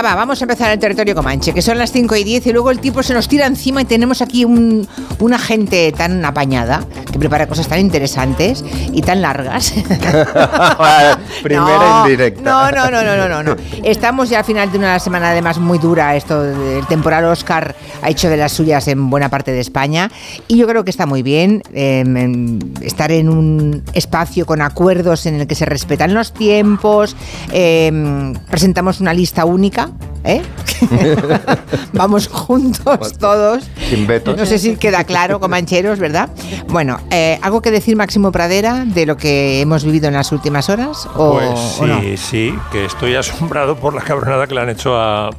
Venga, va, vamos a empezar el territorio comanche, que son las 5 y 10 y luego el tipo se nos tira encima y tenemos aquí un, una gente tan apañada que prepara cosas tan interesantes y tan largas. Primera no, indirecta. No, no, no, no, no, no, no. Estamos ya al final de una semana además muy dura. Esto del temporal Oscar ha hecho de las suyas en buena parte de España y yo creo que está muy bien eh, en- estar en un espacio con acuerdos en el que se respetan los tiempos. eh, presentamos una lista única. ¿Eh? Vamos juntos todos. Sin vetos. No sé si queda claro, comancheros, ¿verdad? Bueno, eh, ¿algo que decir Máximo Pradera de lo que hemos vivido en las últimas horas? ¿O, Pues o no? sí, sí, que estoy asombrado por la cabronada que le han hecho a,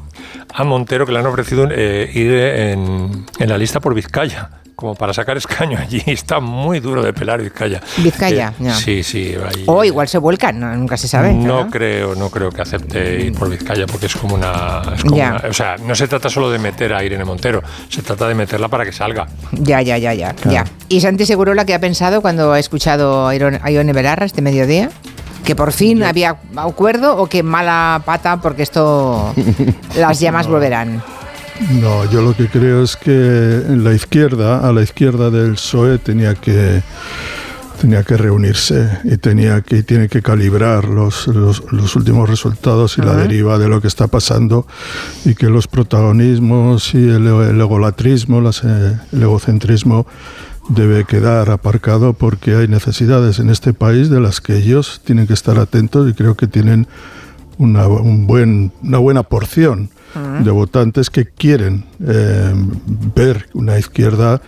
a Montero, que le han ofrecido eh, ir en, en la lista por Vizcaya. Como para sacar escaño allí, está muy duro de pelar Vizcaya. Vizcaya, Eh, ya. Sí, sí. ahí- O igual se vuelcan, no, nunca se sabe. no ¿no? creo, no creo que acepte ir por Vizcaya porque es como una, es como Ya. una- o sea, no se trata solo de meter a Irene Montero, se trata de meterla para que salga. Ya, ya, ya, ya, ya. ¿Y Santi Segurola qué ha pensado cuando ha escuchado a Ione Belarra este mediodía? ¿Que por fin había acuerdo o que mala pata porque esto las llamas volverán? No, yo lo que creo es que en la izquierda, a la izquierda del PSOE tenía que tenía que reunirse y tenía que y tiene que calibrar los, los, los últimos resultados y la deriva de lo que está pasando y que los protagonismos y el, el egolatrismo, las, eh, el egocentrismo debe quedar aparcado porque hay necesidades en este país de las que ellos tienen que estar atentos y creo que tienen una, un buen, una buena porción de votantes que quieren eh, ver una izquierda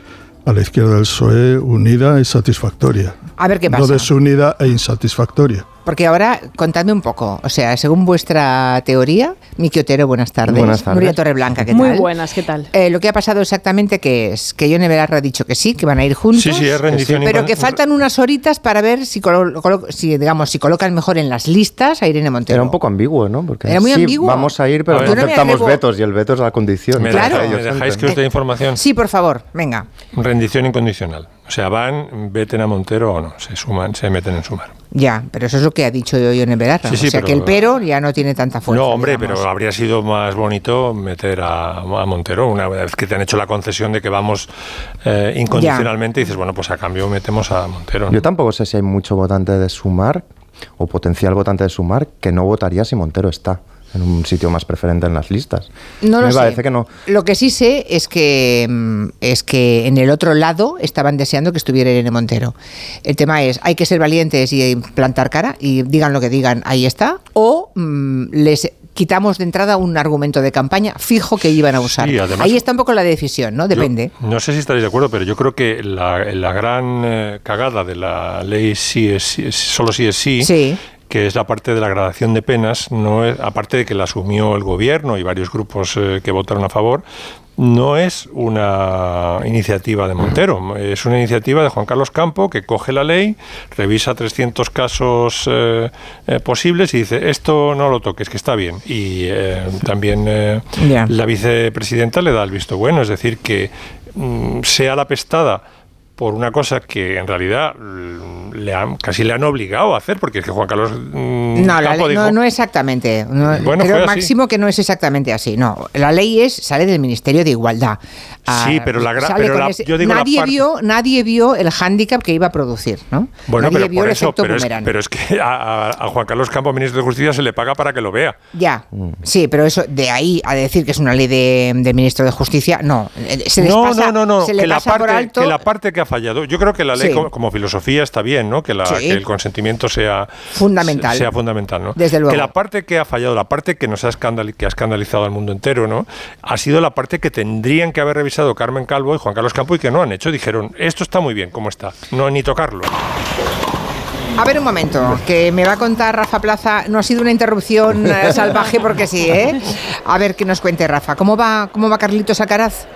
a la izquierda del PSOE unida y satisfactoria. A ver qué No pasa. desunida e insatisfactoria. Porque ahora, contadme un poco, o sea, según vuestra teoría, Miki Otero, buenas tardes. Buenas tardes. Nuria Torreblanca, ¿qué Muy tal? buenas, ¿qué tal? Eh, lo que ha pasado exactamente que es que Ione Belarra ha dicho que sí, que van a ir juntos. Sí, sí, es rendición Pero que faltan unas horitas para ver si, colo- colo- si, digamos, si colocan mejor en las listas a Irene Montero. Era un poco ambiguo, ¿no? Porque Era muy sí, ambiguo. vamos a ir, pero A ver. no no aceptamos atrevo- vetos y el veto es la condición. ¿Me, Claro. dejáis- ¿me dejáis que os dé información? Sí, por favor, venga. Rendición incondicional. O sea, van, veten a Montero o no, se suman, se meten en sumar. Ya, pero eso es lo que ha dicho Ione Belarra. Sí, sí, o sea, pero- que el pero ya no tiene tanta fuerza. no, hombre, digamos. pero habría sido más bonito meter a, a Montero una vez que te han hecho la concesión de que vamos eh, incondicionalmente y dices, bueno, pues a cambio metemos a Montero. ¿no? Yo tampoco sé si hay mucho votante de sumar o potencial votante de sumar que no votaría si Montero está en un sitio más preferente en las listas. No lo Me sé. parece que no. Lo que sí sé es que mm, es que en el otro lado estaban deseando que estuviera Irene Montero. El tema es, hay que ser valientes y plantar cara y digan lo que digan, ahí está, o mm, les quitamos de entrada un argumento de campaña fijo que iban a usar. Sí, además- ahí está un poco la decisión, ¿no? Yo Depende. no sé si estaréis de acuerdo, pero yo creo que la, la gran eh, cagada de la ley sí es, sí es- solo sí es sí, Sí. Que es la parte de la gradación de penas, no es, aparte de que la asumió el gobierno y varios grupos eh, que votaron a favor, no es una iniciativa de Montero, es una iniciativa de Juan Carlos Campo que coge la ley, revisa 300 casos eh, eh, posibles y dice, esto no lo toques, que está bien. Y eh, también la vicepresidenta le da el visto bueno, es decir, que mm, sea la pestada por una cosa que en realidad le han, casi le han obligado a hacer, porque es que Juan Carlos mm, No, la Campo ley- no, dijo- no exactamente. No, Bueno, creo así. máximo que no es exactamente así. No, la ley es sale del Ministerio de Igualdad. Ah, Sí, pero la pero con la- ese- yo digo la nadie vio nadie vio el hándicap que iba a producir, ¿no? Bueno, nadie pero vio por el eso, efecto pero es, pero es que a, Juan Carlos Campo, ministro de Justicia, se le paga para que lo vea. Ya, Mm. sí, pero eso de ahí a decir que es una ley de, del ministro de Justicia, no. eh, Se les no, pasa- no, no, no, se le que la, pasa por parte, alto. que la parte que ha fallado, yo creo que la ley Sí. como, como filosofía está bien, ¿no? Que, la, Sí. que el consentimiento sea Fundamental. sea fundamental, ¿no? Desde luego. Que la parte que ha fallado, la parte que nos ha escandali- que ha escandalizado al mundo entero, ¿no? Ha sido la parte que tendrían que haber revisado Carmen Calvo y Juan Carlos Campo y que no han hecho. Dijeron, esto está muy bien como está, no ni tocarlo. A ver un momento, que me va a contar Rafa Plaza. No ha sido una interrupción eh, salvaje porque sí, ¿eh? A ver que nos cuente Rafa. ¿Cómo va, cómo va Carlitos Alcaraz?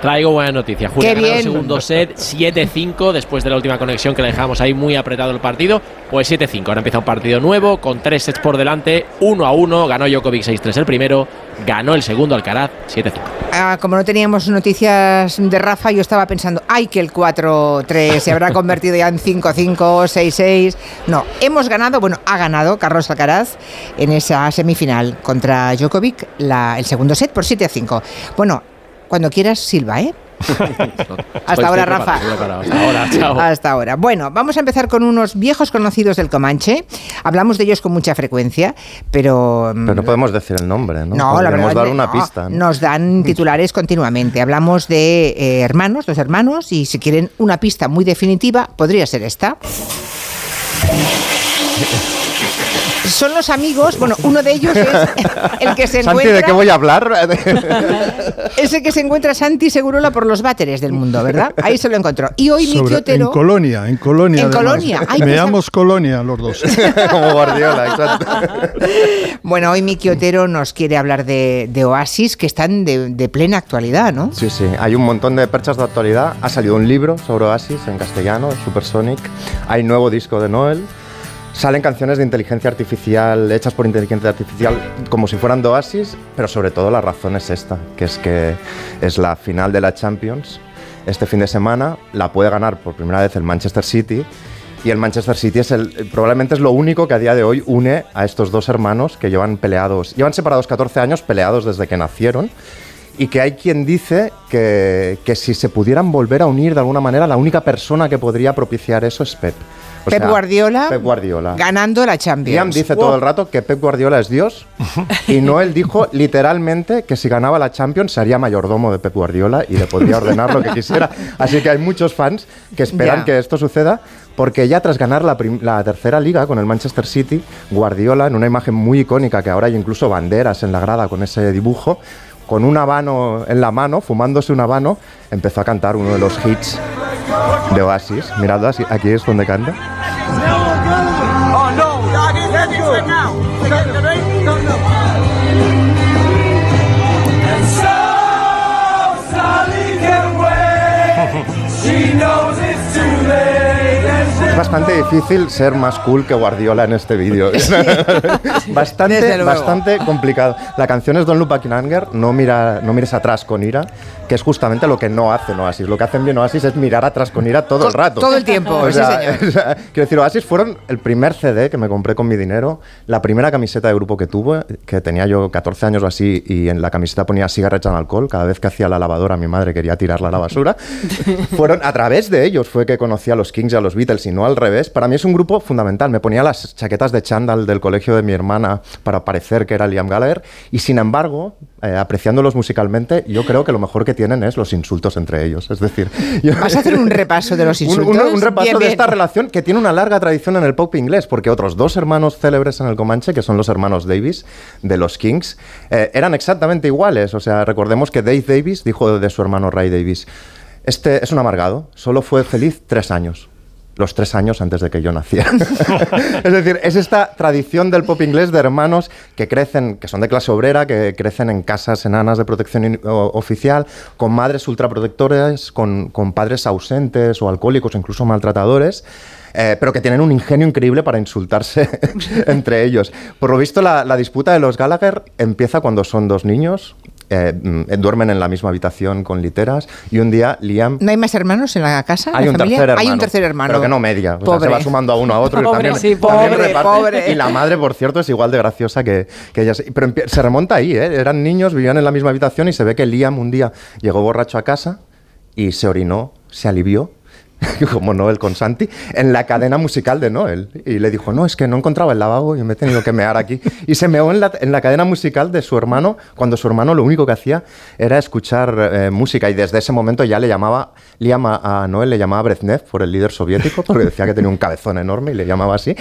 Traigo buena noticia. Julia Qué el segundo set 7-5 después de la última conexión que le dejamos ahí muy apretado el partido. Pues 7-5. Ahora empieza un partido nuevo con tres sets por delante, 1 a 1. Ganó Djokovic 6-3 el primero, ganó el segundo Alcaraz 7-5. Ah, como no teníamos noticias de Rafa, yo estaba pensando, ay, que el 4-3 se habrá convertido ya en 5-5, 6-6. No, hemos ganado, bueno, ha ganado Carlos Alcaraz en esa semifinal contra Djokovic el segundo set por 7-5. Bueno, cuando quieras, Silva, ¿eh? Hasta ahora, Rafa. Hasta ahora, chao. Hasta ahora. Bueno, vamos a empezar con unos viejos conocidos del Comanche. Hablamos de ellos con mucha frecuencia, pero. Pero no podemos decir el nombre, ¿no? No, la verdad. dar una pista. Nos dan titulares continuamente. Hablamos de eh, hermanos, dos hermanos, y si quieren una pista muy definitiva, podría ser esta son los amigos, bueno, uno de ellos es el que se encuentra... Santi, ¿de qué voy a hablar? es el que se encuentra Santi Segurola por los váteres del mundo, ¿verdad? Ahí se lo encontró. Y hoy Miki Otero... En Colonia, en Colonia. En Colonia. Veamos Colonia los dos. Como Guardiola, exacto. bueno, hoy Miki Otero nos quiere hablar de, Oasis, que están de, de, plena actualidad, ¿no? Sí, sí. Hay un montón de perchas de actualidad. Ha salido un libro sobre Oasis en castellano, Supersonic. Hay nuevo disco de Noel salen canciones de inteligencia artificial, hechas por inteligencia artificial, como si fueran de Oasis, pero sobre todo la razón es esta, que es que es la final de la Champions. Este fin de semana la puede ganar por primera vez el Manchester City y el Manchester City es el, probablemente es lo único que a día de hoy une a estos dos hermanos que llevan peleados, llevan separados 14 años, peleados desde que nacieron y que hay quien dice que, que si se pudieran volver a unir de alguna manera, la única persona que podría propiciar eso es Pep. Pep, Guardiola, Pep Guardiola ganando la Champions. Liam dice todo el rato que Pep Guardiola es Dios y Noel dijo literalmente que si ganaba la Champions sería mayordomo de Pep Guardiola y le podría ordenar lo que quisiera. Así que hay muchos fans que esperan que esto suceda porque ya tras ganar la, la, tercera liga con el Manchester City, Guardiola, en una imagen muy icónica que ahora hay incluso banderas en la grada con ese dibujo, con un habano en la mano, fumándose un habano, empezó a cantar uno de los hits de Oasis. Mirad, aquí es donde canta. Es bastante difícil ser más cool que Guardiola en este vídeo. bastante, bastante complicado. La canción es Don't Look Back in Anger, no, mira, no mires atrás con ira, que es justamente lo que no hacen Oasis. Lo que hacen bien Oasis es mirar atrás con ira todo el rato. Todo el tiempo, quiero decir, Oasis fueron el primer CD que me compré con mi dinero, la primera camiseta de grupo que tuve, que tenía yo 14 años o así, y en la camiseta ponía cigarros en alcohol. Cada vez que hacía la lavadora, mi madre quería tirarla a la basura. fueron a través de ellos fue que conocí a los Kings y a los Beatles, y no al revés. Para mí es un grupo fundamental. Me ponía las chaquetas de chándal del colegio de mi hermana para parecer que era Liam Gallagher y sin embargo, eh, apreciándolos musicalmente, yo creo que lo mejor que tienen es los insultos entre ellos. Es decir, ¿vas a hacer un repaso de los insultos? Un, repaso de esta relación que tiene una larga tradición en el pop inglés, porque otros dos hermanos célebres en el Comanche, que son los hermanos Davis de los Kings, eh, eran exactamente iguales. O sea, recordemos que Dave Davis dijo de su hermano Ray Davis. Este es un amargado, solo fue feliz tres años los tres años antes de que yo naciera. es decir, es esta tradición del pop inglés de hermanos que crecen, que son de clase obrera, que crecen en casas enanas de protección oficial, con madres ultraprotectoras, con, padres ausentes o alcohólicos incluso maltratadores. Eh, pero que tienen un ingenio increíble para insultarse entre ellos. Por lo visto, la, disputa de los Gallagher empieza cuando son dos niños, eh, mm, duermen en la misma habitación con literas y un día Liam... ¿No hay más hermanos en la casa? Hay, un, Tercer hermano, hay un tercer hermano. Pero que no media. se va sumando a uno a otro pobre, y también, sí, pobre, pobre. Y la madre, por cierto, es igual de graciosa que, que ella. Pero se remonta ahí, ¿eh? Eran niños, vivían en la misma habitación y se ve que Liam un día llegó borracho a casa y se orinó, se alivió como Noel con Santi, en la cadena musical de Noel. Y le dijo, no, es que no encontraba el lavabo y me he tenido que mear aquí. Y se meó en la, en la cadena musical de su hermano, cuando su hermano lo único que hacía era escuchar eh, música. Y desde ese momento ya le llamaba, Liam a, Noel le llamaba Brezhnev por el líder soviético, porque decía que tenía un cabezón enorme y le llamaba así.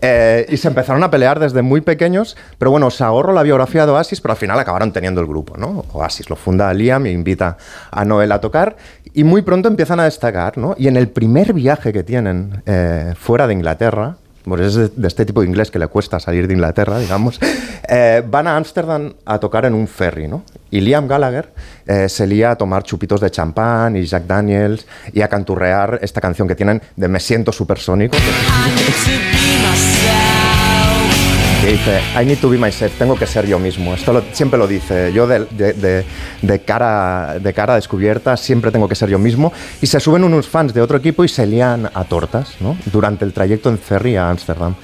Eh, y se empezaron a pelear desde muy pequeños, pero bueno, os ahorro la biografía de Oasis, pero al final acabaron teniendo el grupo, ¿no? Oasis lo funda Liam e invita a Noel a tocar y muy pronto empiezan a destacar, ¿no? Y en el primer viaje que tienen eh, fuera de Inglaterra, es de, este tipo de inglés que le cuesta salir de Inglaterra, digamos, eh, van a Ámsterdam a tocar en un ferry, ¿no? Y Liam Gallagher eh, se lía a tomar chupitos de champán y Jack Daniels y a canturrear esta canción que tienen de Me siento supersónico dice, I need to be myself, tengo que ser yo mismo. Esto siempre lo dice. Yo de, cara, de cara descubierta siempre tengo que ser yo mismo. Y se suben unos fans de otro equipo y se lían a tortas ¿no? durante el trayecto en ferry a Ámsterdam.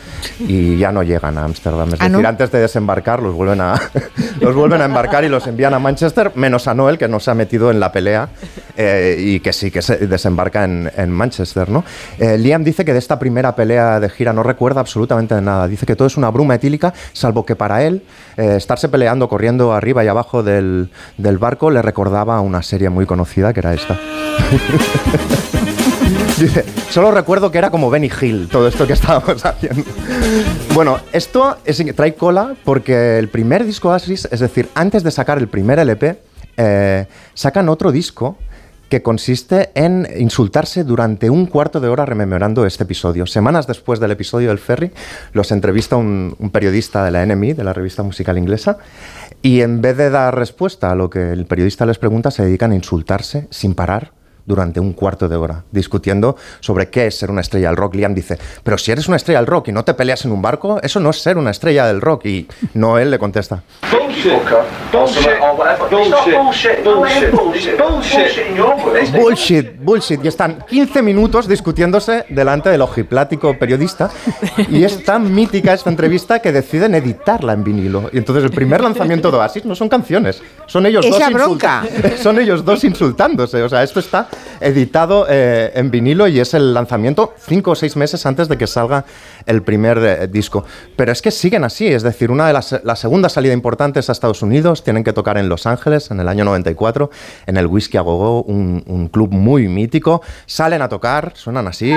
Y ya no llegan a Ámsterdam. Es ah, decir, antes de desembarcar los vuelven, a, los vuelven a embarcar y los envían a Manchester, menos a Noel, que no se ha metido en la pelea eh, y que sí, que se desembarca en, Manchester. ¿no? Eh, Liam dice que de esta primera pelea de gira no recuerda absolutamente nada. Dice que todo es una bruma etílica salvo que para él eh, estarse peleando, corriendo arriba y abajo del, barco le recordaba a una serie muy conocida que era esta. Solo recuerdo que era como Benny Hill, todo esto que estábamos haciendo. Bueno, esto es, trae cola porque el primer disco Oasis, es decir, antes de sacar el primer LP, eh, sacan otro disco que consiste en insultarse durante un cuarto de hora rememorando este episodio. Semanas después del episodio del ferry, los entrevista un, periodista de la NME, de la revista musical inglesa, y en vez de dar respuesta a lo que el periodista les pregunta, se dedican a insultarse sin parar durante un cuarto de hora, discutiendo sobre qué es ser una estrella del rock. Liam dice, pero si eres una estrella del rock y no te peleas en un barco, eso no es ser una estrella del rock. Y Noel le contesta. Bullshit, bullshit. Y están 15 minutos discutiéndose delante del ojiplático periodista. Y es tan mítica esta entrevista que deciden editarla en vinilo. Y entonces el primer lanzamiento de Oasis no son canciones, son ellos dos Son ellos dos insultándose. O sea, esto está editado eh, en vinilo y es el lanzamiento cinco o seis meses antes de que salga el primer eh, disco. Pero es que siguen así, es decir, una de las la segunda salida importante es a Estados Unidos, tienen que tocar en Los Ángeles en el año 94, en el Whisky a Go un, un club muy mítico, salen a tocar, suenan así.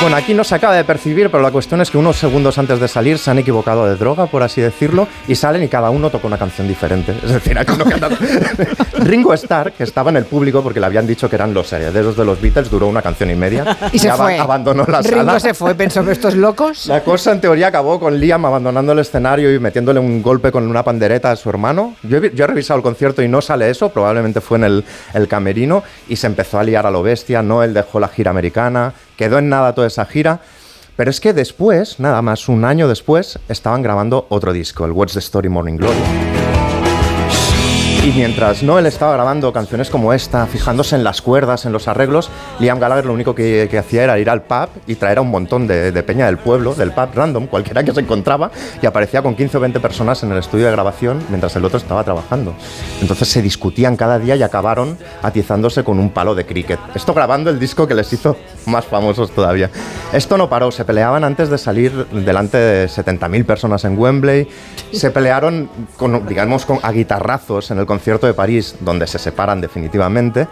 Bueno, aquí no se acaba de percibir, pero la cuestión es que unos segundos antes de salir se han equivocado de droga, por así decirlo, y salen y cada uno toca una canción diferente. Es decir, aquí no canta... Ringo Starr, que estaba en el público porque le habían dicho que eran los herederos de los Beatles, duró una canción y media. Y, se fue. Abandonó la sala. Ringo se fue, pensó que estos locos. La cosa en teoría acabó con Liam abandonando el escenario y metiéndole un golpe con una pandereta a su hermano. Yo he, revisado el concierto y no sale eso, probablemente fue en el, el camerino, y se empezó a liar a lo bestia. No, él dejó la gira americana, quedó en nada toda esa gira. Pero es que después, nada más un año después, estaban grabando otro disco, el What's the Story Morning Glory. Y mientras Noel estaba grabando canciones como esta, fijándose en las cuerdas, en los arreglos, Liam Gallagher lo único que, hacía era ir al pub y traer a un montón de, peña del pueblo, del pub random, cualquiera que se encontraba, y aparecía con 15 o 20 personas en el estudio de grabación mientras el otro estaba trabajando. Entonces se discutían cada día y acabaron atizándose con un palo de cricket. Esto grabando el disco que les hizo más famosos todavía. Esto no paró, se peleaban antes de salir delante de 70.000 personas en Wembley, se pelearon con, digamos, con, a guitarrazos en el concierto de París, donde se separan definitivamente,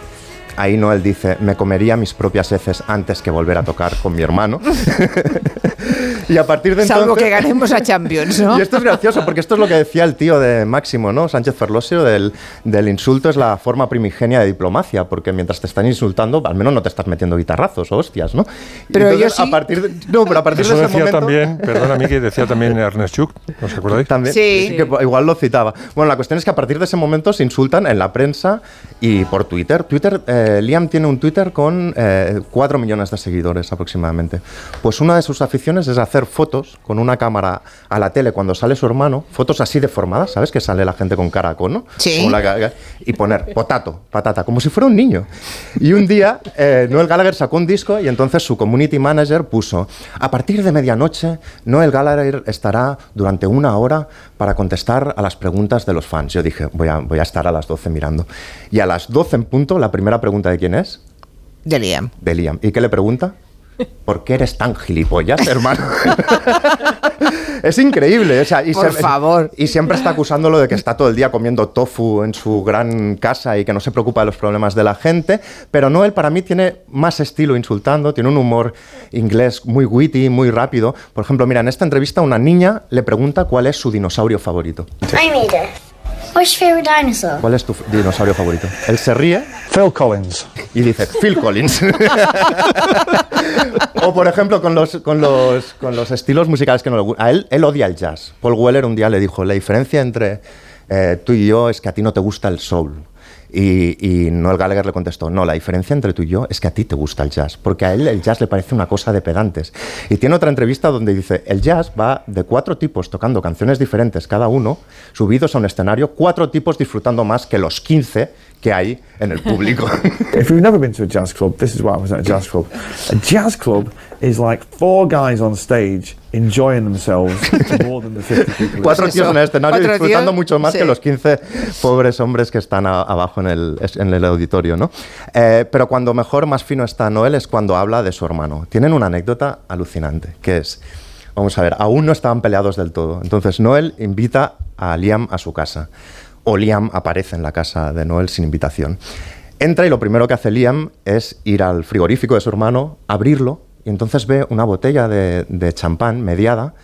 ahí Noel dice, me comería mis propias heces antes que volver a tocar con mi hermano. y a partir de entonces... Salvo que ganemos a Champions, ¿no? y esto es gracioso, porque esto es lo que decía el tío de Máximo, ¿no? Sánchez Ferlosio, del, del insulto es la forma primigenia de diplomacia, porque mientras te están insultando, al menos no te estás metiendo guitarrazos o hostias, ¿no? pero yo sí. a partir de, no, pero a partir Eso de ese decía también, perdona a mí que decía también Ernest Chuk, ¿os acordáis? También, sí. Que igual lo citaba. Bueno, la cuestión es que a partir de ese momento se insultan en la prensa y por Twitter. Twitter, eh, Liam tiene un Twitter con eh, 4 millones de seguidores aproximadamente. Pues una de sus aficiones es hacer fotos con una cámara a la tele cuando sale su hermano, fotos así deformadas, ¿sabes? Que sale la gente con cara con, ¿no? Sí. y poner potato, patata, como si fuera un niño. Y un día eh, Noel Gallagher sacó un disco y entonces su community manager puso, a partir de medianoche, Noel Gallagher estará durante una hora para contestar a las preguntas de los fans. Yo dije, voy a, voy a estar a las 12 mirando. Y a las 12 en punto, la primera pregunta de quién es, de Liam. De Liam. ¿Y qué le pregunta? ¿Por qué eres tan gilipollas, hermano? es increíble. y Por favor. Y siempre está acusándolo de que está todo el día comiendo tofu en su gran casa y que no se preocupa de los problemas de la gente. Pero Noel para mí tiene más estilo insultando, tiene un humor inglés muy witty, muy rápido. Por ejemplo, mira, en esta entrevista una niña le pregunta cuál es su dinosaurio favorito. What's your favorite dinosaur? ¿Cuál es tu dinosaurio favorito? Él se ríe. Phil Collins. Y dice, Phil Collins. o por ejemplo, con los, con los, con los estilos musicales que no le gustan. A él, él odia el jazz. Paul Weller un día le dijo, la diferencia entre eh, tú y yo es que a ti no te gusta el soul. Y, Noel Gallagher le contestó, no, la diferencia entre tú y yo es que a ti te gusta el jazz, porque a él el jazz le parece una cosa de pedantes. Y tiene otra entrevista donde dice, el jazz va de cuatro tipos tocando canciones diferentes cada uno, subidos a un escenario, cuatro tipos disfrutando más que los 15 que hay en el público. If you've never been to a jazz club, this is why I was at a jazz club. A jazz club is like four guys on stage enjoying themselves more than the 50 people. Cuatro tíos en el escenario disfrutando mucho más que los 15 pobres hombres que están abajo en el, en el auditorio, ¿no? Eh, pero cuando mejor, más fino está Noel es cuando habla de su hermano. Tienen una anécdota alucinante, que es, vamos a ver, aún no estaban peleados del todo. Entonces Noel invita a Liam a su casa o Liam aparece en la casa de Noel sin invitación. Entra y lo primero que hace Liam es ir al frigorífico de su hermano, abrirlo y entonces ve una botella de, champán mediada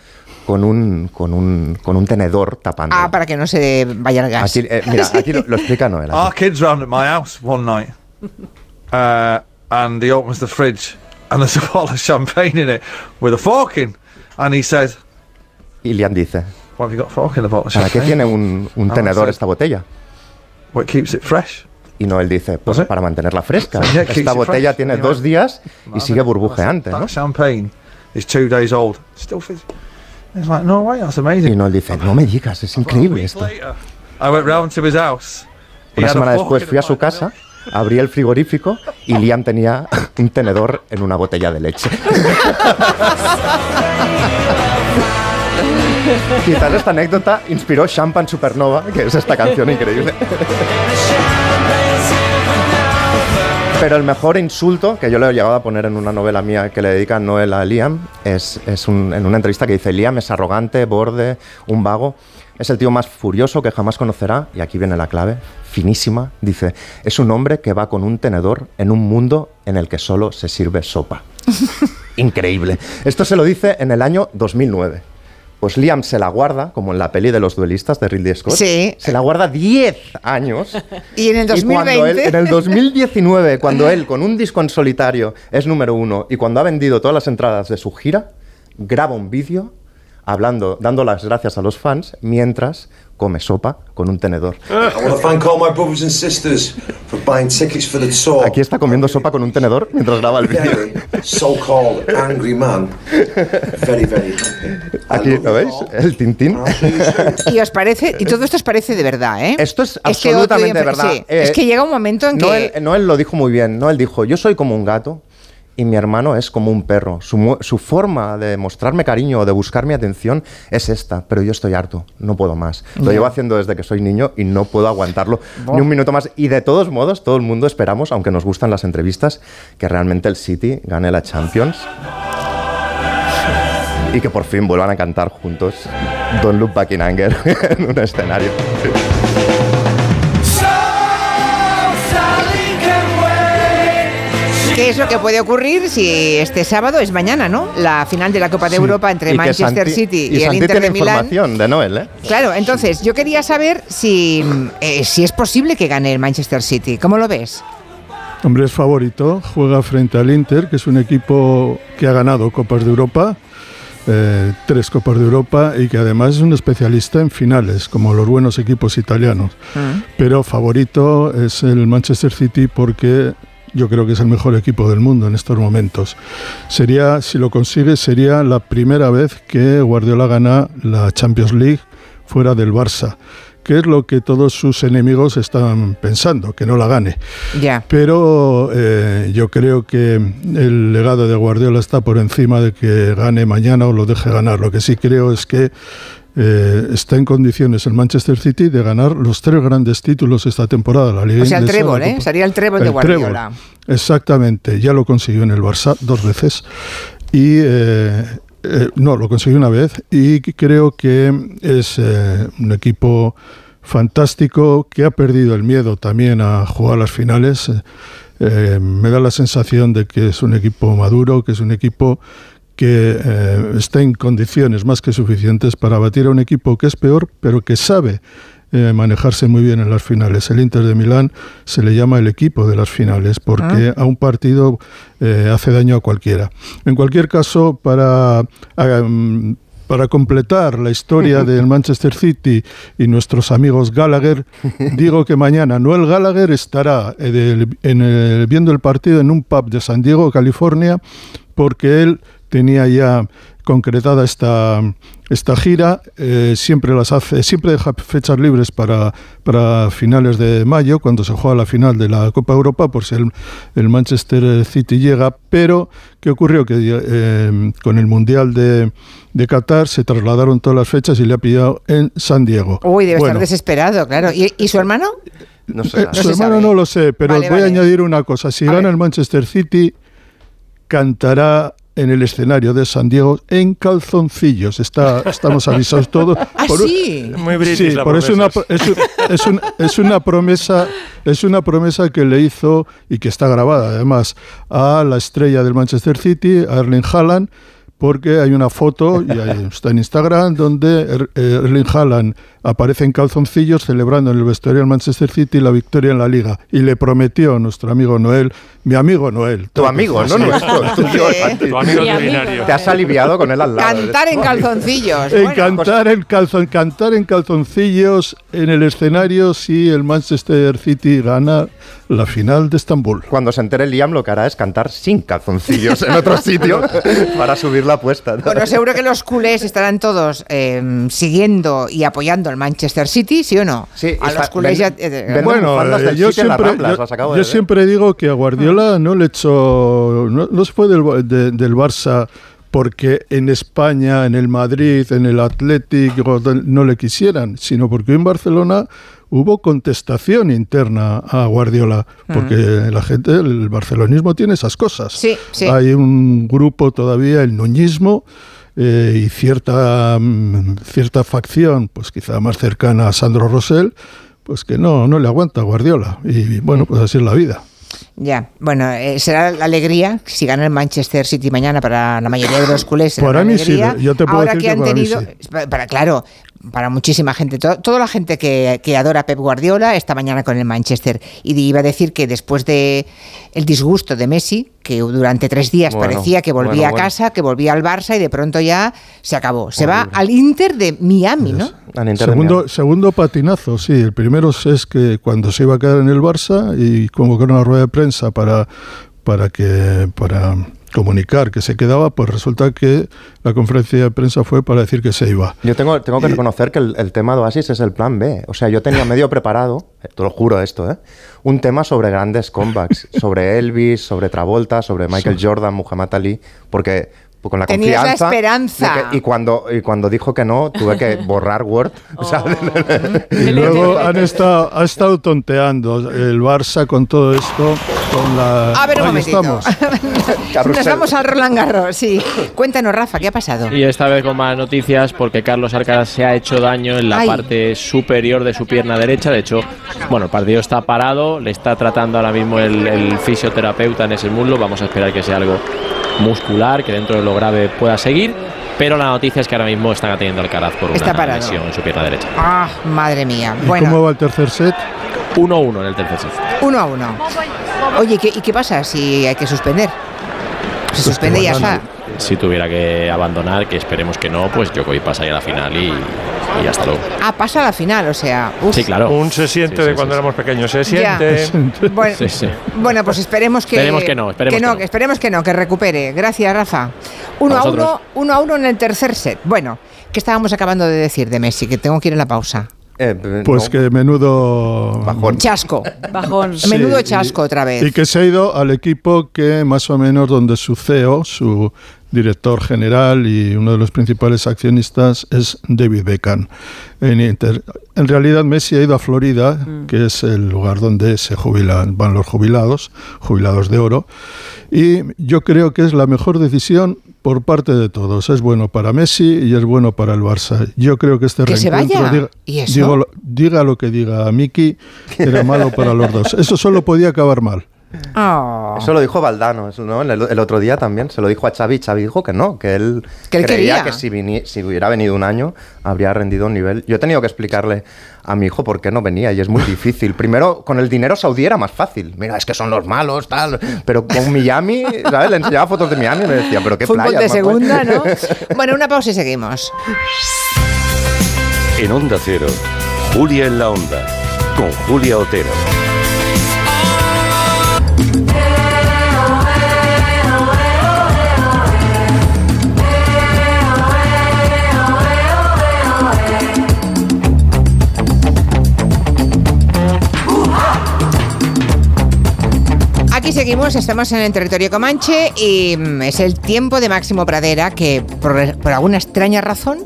con un, con, un, con un tenedor tapando. Ah, para que no se vaya el gas. Aquí, eh, mira, aquí lo, explica Noel. Our kids round at my house one night uh, and he opens the fridge and there's a bottle of champagne in it with a fork in and he says... Y Liam dice, Why have you got fork in the bottle? ¿Para qué tiene un, un tenedor esta botella? Well, it keeps it fresh. Y Noel dice, pues para mantenerla fresca. Esta botella tiene dos días y sigue burbujeante, ¿no? champagne is two days old. Still fizzy. It's like, no way, that's amazing. Y Noel dice, no me digas, es increíble esto. I went round to his house. Una semana después fui a su casa, abrí el frigorífico y Liam tenía un tenedor en una botella de leche. Quizás esta anécdota inspiró Champagne Supernova, que es esta canción increíble. Pero el mejor insulto que yo le he llegado a poner en una novela mía que le dedica Noel a Liam es, en una entrevista que dice: Liam es arrogante, borde, un vago. Es el tío más furioso que jamás conocerá. Y aquí viene la clave, finísima. Dice: Es un hombre que va con un tenedor en un mundo en el que solo se sirve sopa. Increíble. Esto se lo dice en el año 2009 pues Liam se la guarda, como en la peli de los duelistas de Ridley Scott. Sí. Se la guarda 10 años. y en el 2020. en el 2019, cuando él, con un disco en solitario, es número uno y cuando ha vendido todas las entradas de su gira, graba un vídeo hablando, dando las gracias a los fans mientras come sopa con un tenedor. Aquí está comiendo sopa con un tenedor mientras graba el vídeo. Aquí, ¿lo veis? El tintín. Y os parece, y todo esto os parece de verdad, ¿eh? Esto es absolutamente de verdad. es que llega un momento en que... Noel lo dijo muy bien, Noel dijo, yo soy como un gato y mi hermano es como un perro. Su, forma de mostrarme cariño o de buscar mi atención es esta, pero yo estoy harto, no puedo más. Lo llevo haciendo desde que soy niño y no puedo aguantarlo ni un minuto más. Y de todos modos, todo el mundo esperamos, aunque nos gustan las entrevistas, que realmente el City gane la Champions y que por fin vuelvan a cantar juntos Don't Look Back in Anger en un escenario. ¿Qué es lo que puede ocurrir si este sábado es mañana, ¿no? La final de la Copa de Europa entre Manchester City y, el Inter de Milán. información de Noel, ¿eh? Claro, entonces yo quería saber si, eh, si es posible que gane el Manchester City. ¿Cómo lo ves? Hombre, es favorito. Juega frente al Inter, que es un equipo que ha ganado Copas de Europa. Eh, tres Copas de Europa y que además es un especialista en finales, como los buenos equipos italianos. Mm. Pero favorito es el Manchester City porque yo creo que es el mejor equipo del mundo en estos momentos. Sería, si lo consigue, sería la primera vez que Guardiola gana la Champions League fuera del Barça que es lo que todos sus enemigos están pensando, que no la gane. Ya. Pero eh, yo creo que el legado de Guardiola está por encima de que gane mañana o lo deje ganar. Lo que sí creo es que eh, está en condiciones el Manchester City de ganar los tres grandes títulos esta temporada. La Liga o sea, el trébol, ¿eh? Sería el trébol de Guardiola. exactamente, ya lo consiguió en el Barça dos veces. Y eh, eh, no, lo consiguió una vez y creo que es un equipo fantástico que ha perdido el miedo también a jugar las finales. me da la sensación de que es un equipo maduro, que es un equipo que eh, está en condiciones más que suficientes para batir a un equipo que es peor, pero que sabe eh, manejarse muy bien en las finales. El Inter de Milán se le llama el equipo de las finales porque ah. a un partido eh, hace daño a cualquiera. En cualquier caso, para mm, para completar la historia del Manchester City y nuestros amigos Gallagher, digo que mañana Noel Gallagher estará en viendo el partido en un pub de San Diego, California, porque él tenía ya concretada esta, esta gira. Eh, siempre las hace, siempre deja fechas libres para, para finales de mayo, cuando se juega la final de la Copa Europa, por si el, Manchester City llega. Pero, ¿qué ocurrió? Que eh, con el Mundial de, de, Qatar se trasladaron todas las fechas y le ha pillado en San Diego. Uy, debe estar desesperado, claro. ¿Y, su hermano? No sé, eh, su hermano no lo sé, pero voy a añadir una cosa. Si gana el Manchester City, cantará en el escenario de San Diego en calzoncillos. Está, estamos avisados todos. ¿Ah, sí? Muy sí, por eso una, es, es, es, una promesa, es una promesa que le hizo y que está grabada además a la estrella del Manchester City, a Erling Haaland, porque hay una foto, y está en Instagram, donde er, eh, Erling Haaland aparece en calzoncillos celebrando en el vestuario del Manchester City la victoria en la Liga. Y le prometió a nuestro amigo Noel, mi amigo Noel. Tu amigo, no nuestro. Tu amigo Te has aliviado con él al lado. Cantar en calzoncillos. cantar, en calzon, cantar en calzoncillos en el escenario si el Manchester City gana la final de Estambul. Cuando se entere Liam lo que hará es cantar sin calzoncillos en otro sitio para subir la apuesta. Bueno, seguro que los culés estarán todos eh, siguiendo y apoyando al Manchester City, ¿sí o no? Sí, a los culés ya... Eh, bueno, yo, siempre, yo, siempre, digo que a Guardiola no le echó... No, se fue del, del Barça porque en España, en el Madrid, en el Atlético no le quisieran, sino porque en Barcelona hubo contestación interna a Guardiola, porque la gente, el barcelonismo tiene esas cosas. Hay un grupo todavía, el nuñismo, eh, y cierta, mm, cierta facción, pues quizá más cercana a Sandro Rosell, pues que no, no le aguanta a Guardiola. Y bueno, pues así es la vida. Ya, bueno, eh, será la alegría si gana el Manchester City mañana para la mayoría de los culés. Para mí sí, yo te puedo Ahora decir que, han tenido, para, claro, para muchísima gente, toda la gente que, que, adora a Pep Guardiola esta mañana con el Manchester. Y iba a decir que después de el disgusto de Messi, que durante tres días parecía que volvía a casa, que volvía al Barça y de pronto ya se acabó. Se va al Inter de Miami, ¿no? segundo, segundo patinazo, sí. El primero es que cuando se iba a quedar en el Barça y convocaron una rueda de prensa para, para que para comunicar que se quedaba, pues resulta que la conferencia de prensa fue para decir que se iba. Yo tengo, tengo que reconocer que el, tema de Oasis es el plan B. O sea, yo tenía medio preparado, eh, te lo juro esto, ¿eh? un tema sobre grandes comebacks, sobre Elvis, sobre Travolta, sobre Michael Jordan, Muhammad Ali, porque con la Tenías la esperanza. y, cuando, y cuando dijo que no, tuve que borrar Word. Oh. y luego han estado, ha estado tonteando el Barça con todo esto. Con la... A ver un momentito. Estamos. Nos vamos al Roland Garros, sí. Cuéntanos, Rafa, ¿qué ha pasado? Y esta vez con más noticias porque Carlos Alcaraz se ha hecho daño en la parte superior de su pierna derecha. De hecho, bueno, el partido está parado, le está tratando ahora mismo el, el fisioterapeuta en ese muslo. Vamos a esperar que sea algo muscular, que dentro de lo grave pueda seguir. Pero la noticia es que ahora mismo están atendiendo al Caraz por una lesión en su pierna derecha. Ah, madre mía. ¿Y ¿Cómo va el tercer set? 1-1 en el tercer set. 1 a 1. Oye, ¿y qué pasa si hay que suspender? Se pues suspende y ya está. Si tuviera que abandonar, que esperemos que no, pues Djokovic pasa a la final y, y hasta luego. Ah, pasa a la final, o sea. Sí, claro. Un se siente de cuando éramos pequeños, se siente. Bueno, pues esperemos que. Esperemos que no, esperemos que, no, Esperemos que no, que recupere. Gracias, Rafa. Uno a, uno, uno a uno en el tercer set. Bueno, ¿qué estábamos acabando de decir de Messi? Que tengo que ir en la pausa. Eh, pues que menudo Bajón. chasco, bajón, menudo chasco otra vez. Y que se ha ido al equipo que más o menos donde su CEO, su director general y uno de los principales accionistas es David Beckham. En, en realidad Messi ha ido a Florida, mm. que es el lugar donde se jubilan, van los jubilados, jubilados de oro, y yo creo que es la mejor decisión por parte de todos. Es bueno para Messi y es bueno para el Barça. Yo creo que este ¿Que reencuentro, Diga, Digo, diga, lo que diga Miki, era malo para los dos. Eso solo podía acabar mal. Oh. Eso lo dijo Valdano, ¿no? El, otro día también se lo dijo a Xavi. Xavi dijo que no, que él, creía que si, si, hubiera venido un año habría rendido un nivel. Yo he tenido que explicarle a mi hijo por qué no venía y es muy difícil. Primero, con el dinero saudí era más fácil. Mira, es que son los malos, tal. Pero con Miami, ¿sabes? Le enseñaba fotos de Miami y me decía, pero qué Fútbol de segunda, ¿no? bueno, una pausa y seguimos. En Onda Cero, Julia en la Onda, con Julia Otero. Aquí seguimos, estamos en el territorio Comanche y mm, es el tiempo de Máximo Pradera que por, alguna extraña razón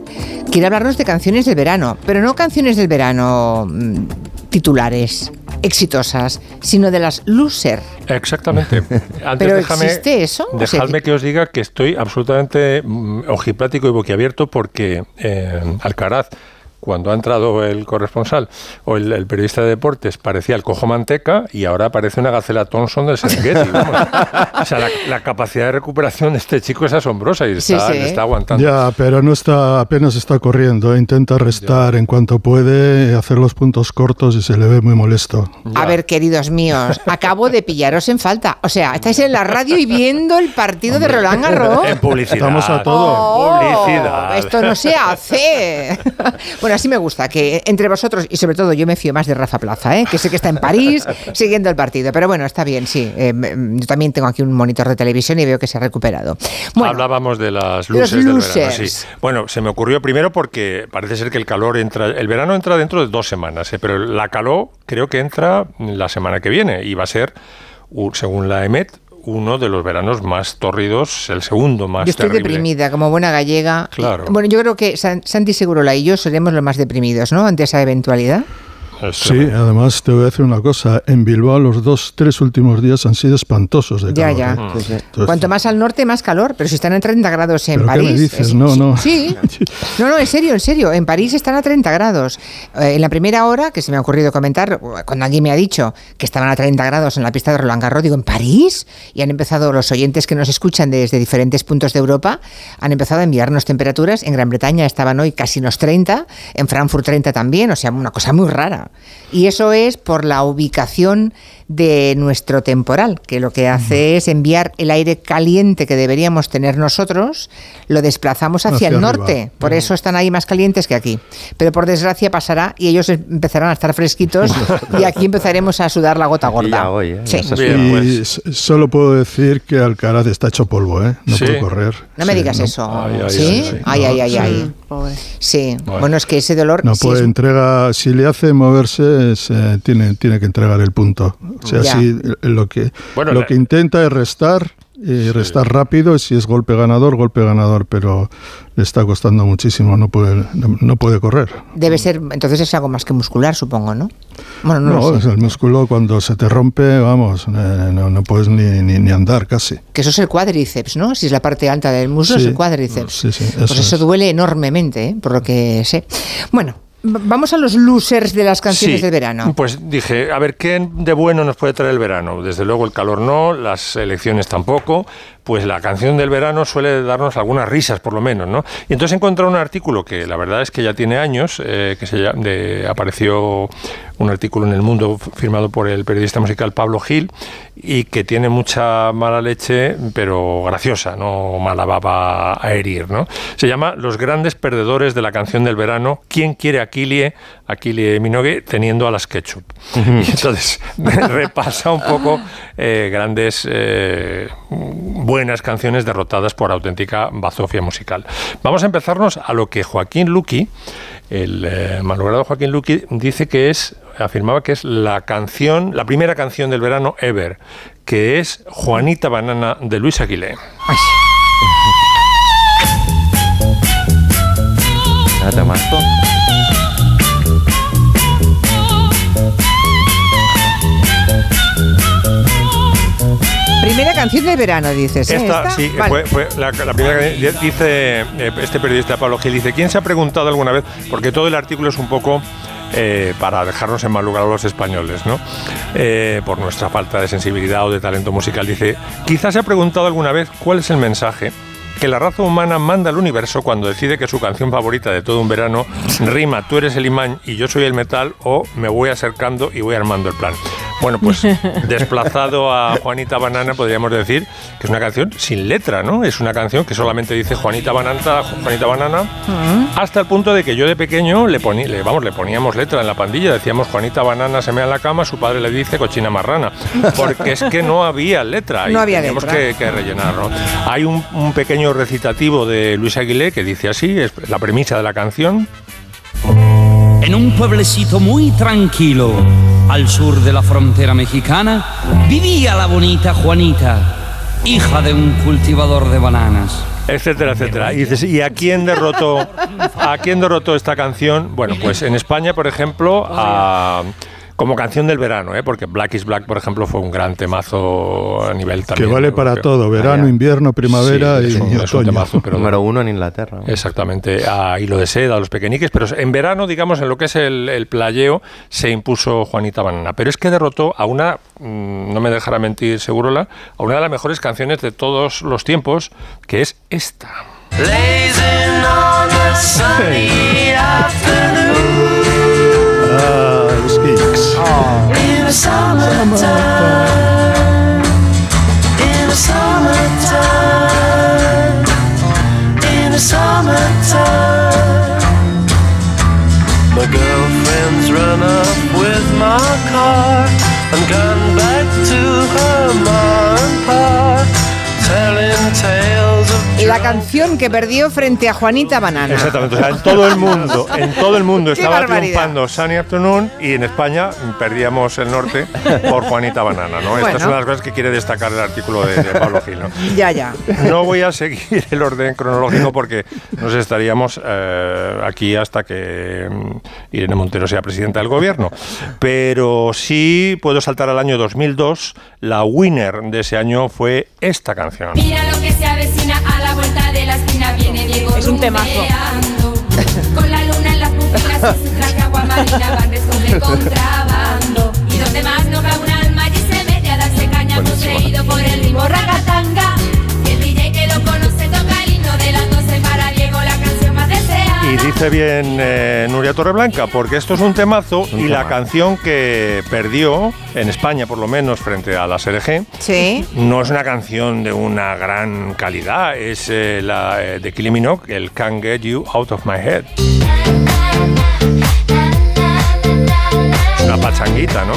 quiere hablarnos de canciones del verano, pero no canciones del verano mm, titulares exitosas, sino de las loser. Exactamente. Antes ¿Pero existe eso? Dejadme que os diga que estoy absolutamente mm, ojiplático y boquiabierto porque eh, Alcaraz cuando ha entrado el corresponsal o el, periodista de deportes parecía el cojo manteca y ahora parece una gacela Thompson del Serengeti. o sea, la, capacidad de recuperación de este chico es asombrosa y está, está aguantando. Ya, pero no está, apenas está corriendo. ¿eh? Intenta restar en cuanto puede, hacer los puntos cortos y se le ve muy molesto. A ver, queridos míos, acabo de pillaros en falta. O sea, estáis en la radio y viendo el partido de Roland Garros. En publicidad. Estamos a todo. Oh, publicidad. Esto no se hace. bueno, así me gusta, que entre vosotros, y sobre todo yo me fío más de Rafa Plaza, ¿eh? que sé que está en París siguiendo el partido. Pero bueno, está bien, sí. Eh, yo también tengo aquí un monitor de televisión y veo que se ha recuperado. Hablábamos de las luces del verano, Bueno, se me ocurrió primero porque parece ser que el calor entra, el verano entra dentro de dos semanas, ¿eh? pero la calor creo que entra la semana que viene y va a ser, según la EMET, uno de los veranos más torridos, el segundo más Yo estoy deprimida, como buena gallega. Claro. Bueno, yo creo que Santi Segurola y yo seremos los más deprimidos, ¿no? Ante esa eventualidad. Sí, además te voy a decir una cosa. En Bilbao los dos, tres últimos días han sido espantosos de calor. Ya, ya. ¿eh? Cuanto más al norte, más calor. Pero si están a 30 grados en París... ¿qué me dices? no, no. Sí. No, no, en serio, en serio. En París están a 30 grados. Eh, en la primera hora, que se me ha ocurrido comentar, cuando alguien me ha dicho que estaban a 30 grados en la pista de Roland Garros, digo, ¿en París? Y han empezado los oyentes que nos escuchan desde diferentes puntos de Europa, han empezado a enviarnos temperaturas. En Gran Bretaña estaban hoy casi unos 30, en Frankfurt 30 también, o sea, una cosa muy rara. Y eso es por la ubicación de nuestro temporal, que lo que hace es enviar el aire caliente que deberíamos tener nosotros, lo desplazamos hacia, el norte. Por eso están ahí más calientes que aquí. Pero por desgracia pasará y ellos empezarán a estar fresquitos y aquí empezaremos a sudar la gota gorda. ¿eh? Y solo puedo decir que Alcaraz está hecho polvo, ¿eh? No puede correr. No me digas eso. ¿Sí? Ay, ay, ay, ay. Sí. Bueno. es que ese dolor... No puede entrega, si le hace moverse, tiene, tiene que entregar el punto. O sea, sí, lo que, lo que intenta es restar y restar rápido y si es golpe ganador, golpe ganador, pero le está costando muchísimo, no puede, no, puede correr. Debe ser, entonces es algo más que muscular, supongo, ¿no? Bueno, no, es el músculo cuando se te rompe, vamos, eh, no, puedes ni, ni, andar casi. Que eso es el cuádriceps, ¿no? Si es la parte alta del músculo, es el cuádriceps. Sí, sí, eso pues eso duele enormemente, ¿eh? por lo que sé. Bueno, Vamos a los losers de las canciones de verano. Pues dije, a ver, ¿qué de bueno nos puede traer el verano? Desde luego el calor no, las elecciones tampoco, pues la canción del verano suele darnos algunas risas, por lo menos, ¿no? Y entonces encontré un artículo que la verdad es que ya tiene años, eh, que se de, apareció un artículo en El Mundo firmado por el periodista musical Pablo Gil y que tiene mucha mala leche, pero graciosa, no mala baba a herir, ¿no? Se llama Los grandes perdedores de la canción del verano, ¿quién quiere Aquilie, Aquilie Minogue teniendo a las ketchup? Y entonces repasa un poco eh, grandes eh, buenas canciones derrotadas por auténtica bazofia musical. Vamos a empezarnos a lo que Joaquín Luqui, el eh, malogrado Joaquín Luqui, dice que es, afirmaba que es la canción, la primera canción del verano ever, que es Juanita Banana de Luis Aguilé. Primera canción de verano, dices. ¿eh? Esta, sí, fue, la, primera dice eh, este periodista Pablo Gil, dice, ¿quién se ha preguntado alguna vez? Porque todo el artículo es un poco eh, para dejarnos en mal lugar a los españoles, ¿no? Eh, por nuestra falta de sensibilidad o de talento musical. Dice, quizás se ha preguntado alguna vez cuál es el mensaje que la raza humana manda al universo cuando decide que su canción favorita de todo un verano rima tú eres el imán y yo soy el metal o me voy acercando y voy armando el plan. Bueno, pues desplazado a Juanita Banana podríamos decir que es una canción sin letra, ¿no? Es una canción que solamente dice Juanita Banana, Juanita Banana, hasta el punto de que yo de pequeño le, poní, le, vamos, le poníamos letra en la pandilla, decíamos Juanita Banana se mea en la cama, su padre le dice cochina marrana, porque es que no había letra y No había teníamos letra. que, que rellenar, ¿no? Hay un, un pequeño recitativo de Luis Aguilé que dice así, es la premisa de la canción. En un pueblecito muy tranquilo, al sur de la frontera mexicana, vivía la bonita Juanita, hija de un cultivador de bananas. etcétera, etcétera. Y dices, ¿y a quién derrotó a quién derrotó esta canción? Bueno, pues en España, por ejemplo, a- como canción del verano, ¿eh? porque Black is Black, por ejemplo, fue un gran temazo a nivel Que también. vale para europeo. todo, verano, ya. invierno, primavera Sí, y, es un- y es un otoño. temazo, pero Número uno en Inglaterra. Exactamente, a Hilo de Seda, a los pequeñiques, pero en verano, digamos, en lo que es el, el playeo, se impuso Juanita Banana. Pero es que derrotó a una, mm, no me dejará mentir Segurola, a una de las mejores canciones de todos los tiempos, que es esta. Ah, los Kicks. My girlfriend's run up with my car and gone back to her ma and pa, telling tales of La canción que perdió frente a Juanita Banana. Exactamente, o sea, en todo el mundo, en todo el mundo estaba barbaridad. triunfando Sunny Afternoon y en España perdíamos el norte por Juanita Banana, ¿no? Esta es una de las cosas que quiere destacar el artículo de, de Pablo Gil, ¿no? Ya, ya. No voy a seguir el orden cronológico porque nos estaríamos eh, aquí hasta que mm, Irene Montero sea presidenta del gobierno. Pero sí puedo saltar al año 2002. La winner de ese año fue esta canción. Mira lo que se avecina un temazo. Con la luna en las pupilas y su traje aguamarina van de contrabando. Dice bien eh, Nuria Torreblanca, porque esto es un temazo un y la canción que perdió, en España por lo menos, frente a la SRG, Sí. no es una canción de una gran calidad, es eh, la eh, de Kylie Minogue, el Can't Get You Out of My Head. Una pachanguita, ¿no?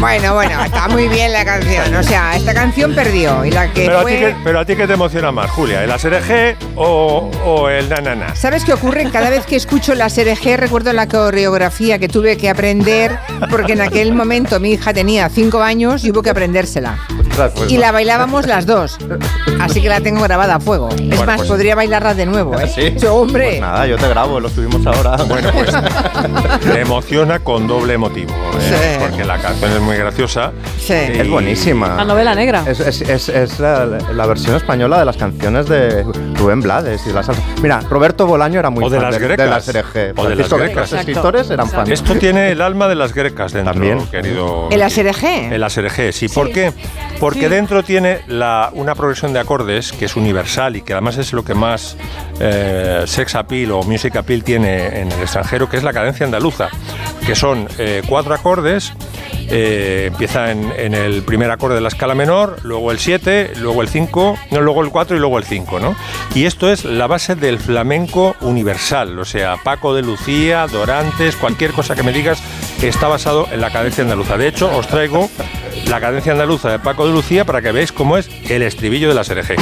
Bueno, bueno, está muy bien la canción. O sea, esta canción perdió. Y la que Pero a, ti fue. qué, pero a ti qué te emociona más, Julia, ¿el SRG o, o el nanana? ¿Sabes qué ocurre? Cada vez que escucho la SRG recuerdo la coreografía que tuve que aprender porque en aquel momento mi hija tenía cinco años y hubo que aprendérsela. Pues Y no. la bailábamos las dos. Así que la tengo grabada a fuego. Es más, pues- podría bailarla de nuevo. ¿eh? ¿Sí? Sí, hombre. Pues nada, yo te grabo, lo subimos ahora. Bueno, pues me emociona con doble motivo, ¿eh? Sí. porque la canción es muy graciosa. Sí. y- Es buenísima. La novela negra. Es, es- es- es la, la versión española de las canciones de Rubén Blades y la salsa. Mira, Roberto Bolaño era muy O de fan las de, grecas. la SRG. O de las grecas. Los escritores eran fans. Esto tiene el alma de las grecas dentro, También. querido. ¿El ASRG? El ASRG, sí. ¿Por qué? Porque dentro tiene la, una progresión de acordes que es universal y que además es lo que más eh, sex appeal o music appeal tiene en el extranjero, que es la cadencia andaluza, que son eh, cuatro acordes. eh, empieza en, el primer acorde de la escala menor, luego el 7, luego el 5, no, luego el 4 y luego el 5, ¿no? Y esto es la base del flamenco universal, o sea, Paco de Lucía, Dorantes, cualquier cosa que me digas está basado en la cadencia andaluza. De hecho, os traigo la cadencia andaluza de Paco de Lucía para que veáis cómo es el estribillo de la SRG.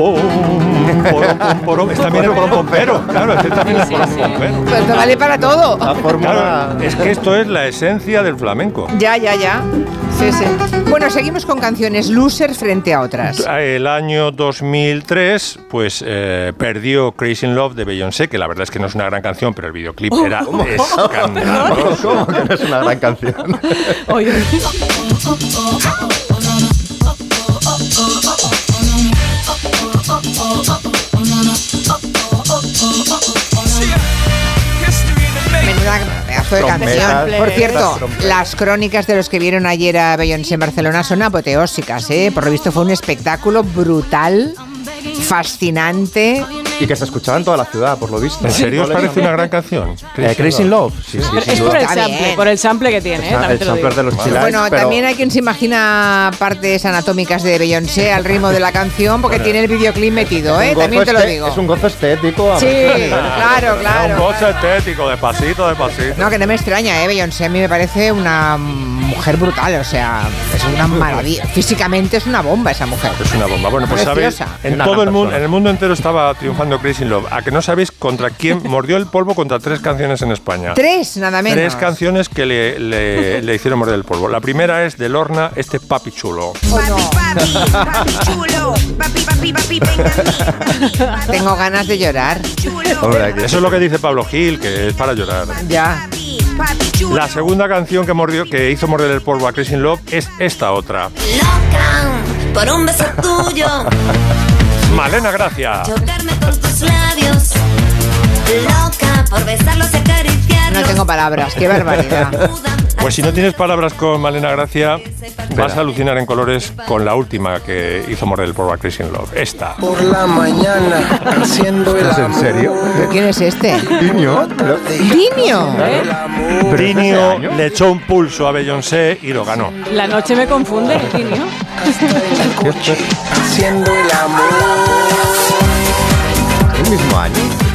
Pom, porón, pom, porón. Es también el porón pompero, claro, es también el porón pompero. Pues te vale para todo. La fórmula. Claro, es que esto es la esencia del flamenco. Ya, ya, ya. Sí, sí. Bueno, seguimos con canciones loser frente a otras. El año 2003, pues eh, perdió Crazy in Love de Beyoncé, que la verdad es que no es una gran canción, pero el videoclip era escandaloso. ¿Cómo que no es una gran canción? Oye, pedazo de canción. Por cierto, las crónicas de los que vieron ayer a Beyoncé en Barcelona son apoteósicas, ¿eh? Por lo visto fue un espectáculo brutal, fascinante. Y que se escuchaba en toda la ciudad, por lo visto. ¿En serio os parece una gran canción? Eh, Crazy in Love. Sí, sí, es por el sample, bien. por el sample que tiene, ¿eh? Ah, También el digo. de los Bueno, pero- también hay quien se imagina partes anatómicas de Beyoncé al ritmo de la canción porque tiene el videoclip metido, ¿eh? Es También te lo este- digo. Es un gozo estético. Sí, claro, claro. Un gozo estético, despacito, despacito. No, que no me extraña, ¿eh? Beyoncé a mí me parece una mujer brutal, o sea, es una maravilla. Físicamente es una bomba esa mujer. Es una bomba. Bueno, pues sabéis, en Una todo el mundo, en el mundo entero estaba triunfando Crazy in Love. A que no sabéis contra quién mordió el polvo contra tres canciones en España. Tres, nada menos. Tres canciones que le, le- le hicieron morder el polvo. La primera es de Lorna, este papi chulo. Tengo ganas de llorar. Eso es lo que dice Pablo Gil, que es para llorar. Ya. La segunda canción que mordió, que hizo morder el polvo a in Love es esta otra. Loca por un beso tuyo, Malena Gracia. chocarme con tus labios. Loca por besarlos y acariciarlos. No tengo palabras, qué barbaridad. Pues si no tienes palabras con Malena Gracia, vas a alucinar en colores con la última que hizo morder el polvo a Crazy in Love. Esta. Por la mañana, haciendo el ¿Es en serio? ¿Pero quién es este? Pero- ¡Niño! Brinio le echó un pulso a Beyoncé y lo ganó. La noche me confunde, Kinio. haciendo el amor. el mismo año.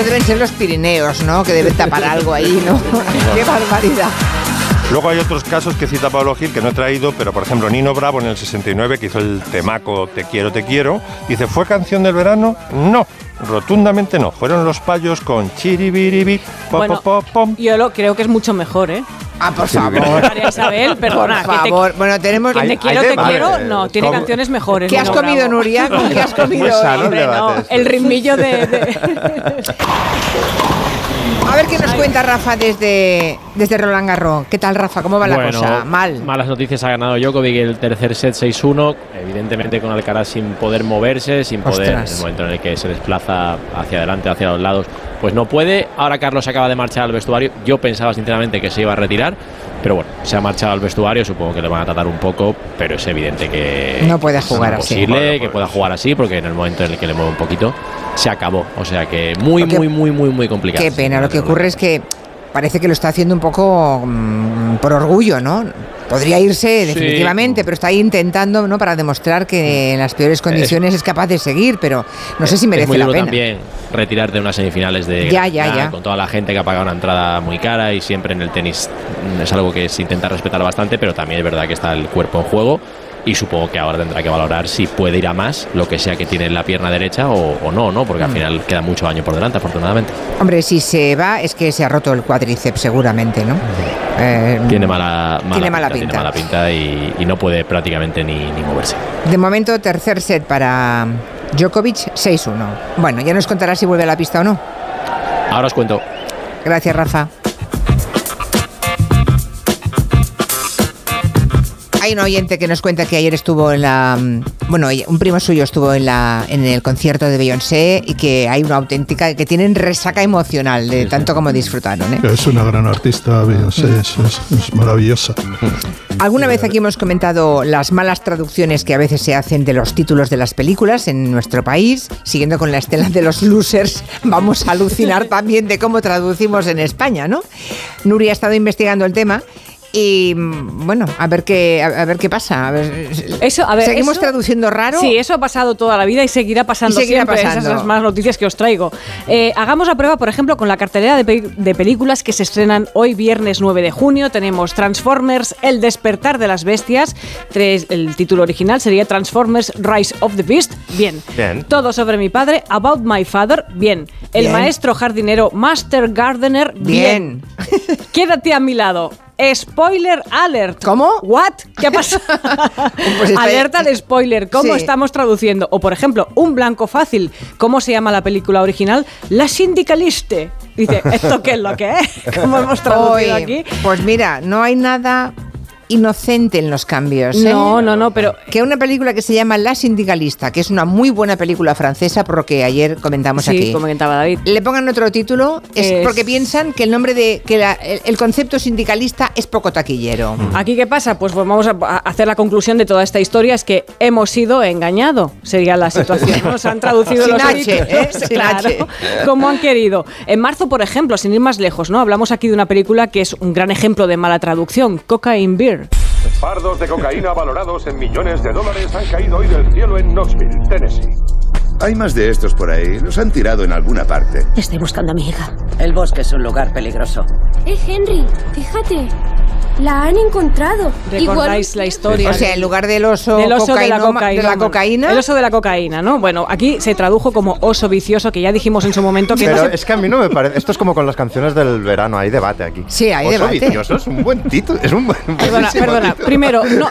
Esto deben ser los Pirineos, ¿no? Que deben tapar algo ahí, ¿no? ¡Qué barbaridad! Luego hay otros casos que cita Pablo Gil que no he traído, pero por ejemplo Nino Bravo en el 69 que hizo el temaco Te quiero, te quiero, dice, ¿fue canción del verano? No, rotundamente no. Fueron los payos con chiribiribi, pop, Bueno, pop, pop, pom. yo lo creo que es mucho mejor, ¿eh? Ah, por favor. María Isabel, perdona. Por que te- favor. Bueno, tenemos... que te quiero, te quiero. No, tiene ¿Cómo? canciones mejores. ¿Qué has comido, Bravo. Nuria? ¿Con qué has comido? Muy sano el Hombre, no, este. el ritmillo de... de- A ver qué nos cuenta Rafa desde, desde Roland Garros. ¿Qué tal, Rafa? ¿Cómo va la cosa? Mal. Malas noticias, ha ganado Djokovic el tercer set 6-1, evidentemente con Alcaraz sin poder moverse, sin poder, Ostras. en el momento en el que se desplaza hacia adelante, hacia los lados, pues no puede. Ahora Carlos acaba de marchar al vestuario, yo pensaba sinceramente que se iba a retirar, pero bueno, se ha marchado al vestuario, supongo que le van a tratar un poco, pero es evidente que No puede es jugar así. imposible que pueda jugar así, porque en el momento en el que le mueve un poquito, se acabó. O sea que muy, que- muy, muy, muy, muy complicado. Qué pena. Lo que ocurre es que parece que lo está haciendo un poco mm, por orgullo, ¿no? Podría irse definitivamente, pero está ahí intentando, ¿no? Para demostrar que en las peores condiciones es, capaz de seguir, pero no sé si merece es muy la duro pena. también retirarte de unas semifinales de Ya, ya, ya. con toda la gente que ha pagado una entrada muy cara y siempre en el tenis mm, es algo que se intenta respetar bastante, pero también es verdad que está el cuerpo en juego y supongo que ahora tendrá que valorar si puede ir a más, lo que sea que tiene en la pierna derecha o, o no, ¿no? Mm. Porque al final queda mucho año por delante, afortunadamente. Hombre, si se va es que se ha roto el cuádriceps seguramente, ¿no? Eh, Tiene mala, mala Tiene mala Tiene pinta. mala pinta y, y no puede prácticamente ni, ni moverse. De momento, tercer set para Djokovic, 6-1. Bueno, ya nos contará si vuelve a la pista o no. Ahora os cuento. Gracias, Rafa. Hay un oyente que nos cuenta que ayer estuvo en la. mm, Bueno, un primo suyo estuvo en, la, en el concierto de Beyoncé y que hay una auténtica. que tienen resaca emocional de tanto como disfrutaron. ¿eh? Es una gran artista, Beyoncé, es, es- es maravillosa. Alguna vez aquí hemos comentado las malas traducciones que a veces se hacen de los títulos de las películas en nuestro país. Siguiendo con la estela de los losers, vamos a alucinar también de cómo traducimos en España, ¿no? Nuria ha estado investigando el tema. Y mm, bueno, a ver qué, a, ver qué pasa. A ver, Eso, a ver, ¿Seguimos eso- traduciendo raro? Sí, eso ha pasado toda la vida y seguirá pasando Y seguirá siempre. Esas pasando. son las más noticias que os traigo. Eh, hagamos la prueba, por ejemplo, con la cartelera de, pe- de películas que se estrenan hoy, viernes 9 de junio. Tenemos Transformers, El despertar de las bestias. Tres- el título original sería Transformers, Rise of the Beast. Bien. Bien. Todo sobre mi padre, About My Father. Bien. El Bien. maestro jardinero, Master Gardener. Bien. Quédate a mi lado. Spoiler alert. ¿Cómo? ¿What? ¿Qué ha pasado? Pues Alerta de spoiler. ¿Cómo Sí. estamos traduciendo? O, por ejemplo, un blanco fácil. ¿Cómo se llama la película original? La sindicaliste. Dice, ¿esto qué es lo que es? ¿Cómo hemos traducido Hoy, aquí? Pues mira, no hay nada inocente en los cambios. ¿eh? No, no, no, pero Que una película que se llama La Sindicalista, que es una muy buena película francesa, por lo que ayer comentamos sí, aquí. comentaba David. Le pongan otro título, es, Es- porque piensan que el nombre de. que la- el, el concepto sindicalista es poco taquillero. Aquí qué pasa? Pues vamos a a hacer la conclusión de toda esta historia es que hemos sido engañados, sería la situación. Nos han traducido Sin los H, ¿eh? Sin claro, H. como han querido. En marzo, por ejemplo, sin ir más lejos, ¿no? Hablamos aquí de una película que es un gran ejemplo de mala traducción, Cocaine Beer. Fardos de cocaína valorados en millones de dólares han caído hoy del cielo en Knoxville, Tennessee. Hay más de estos por ahí. Los han tirado en alguna parte. Estoy buscando a mi hija. El bosque es un lugar peligroso. Eh, Henry, fíjate. La han encontrado. ¿Recordáis la historia? O sea, en lugar del oso, del oso de la cocaína. de la cocaína. El oso de la cocaína, ¿no? Bueno, aquí se tradujo como oso vicioso, que ya dijimos en su momento que Pero no se- es que a mí no me parece. Esto es como con las canciones del verano, hay debate aquí. Sí, hay Oso debate. vicioso es un buen título. Es un buen. Perdona, perdona. título. Primero, no,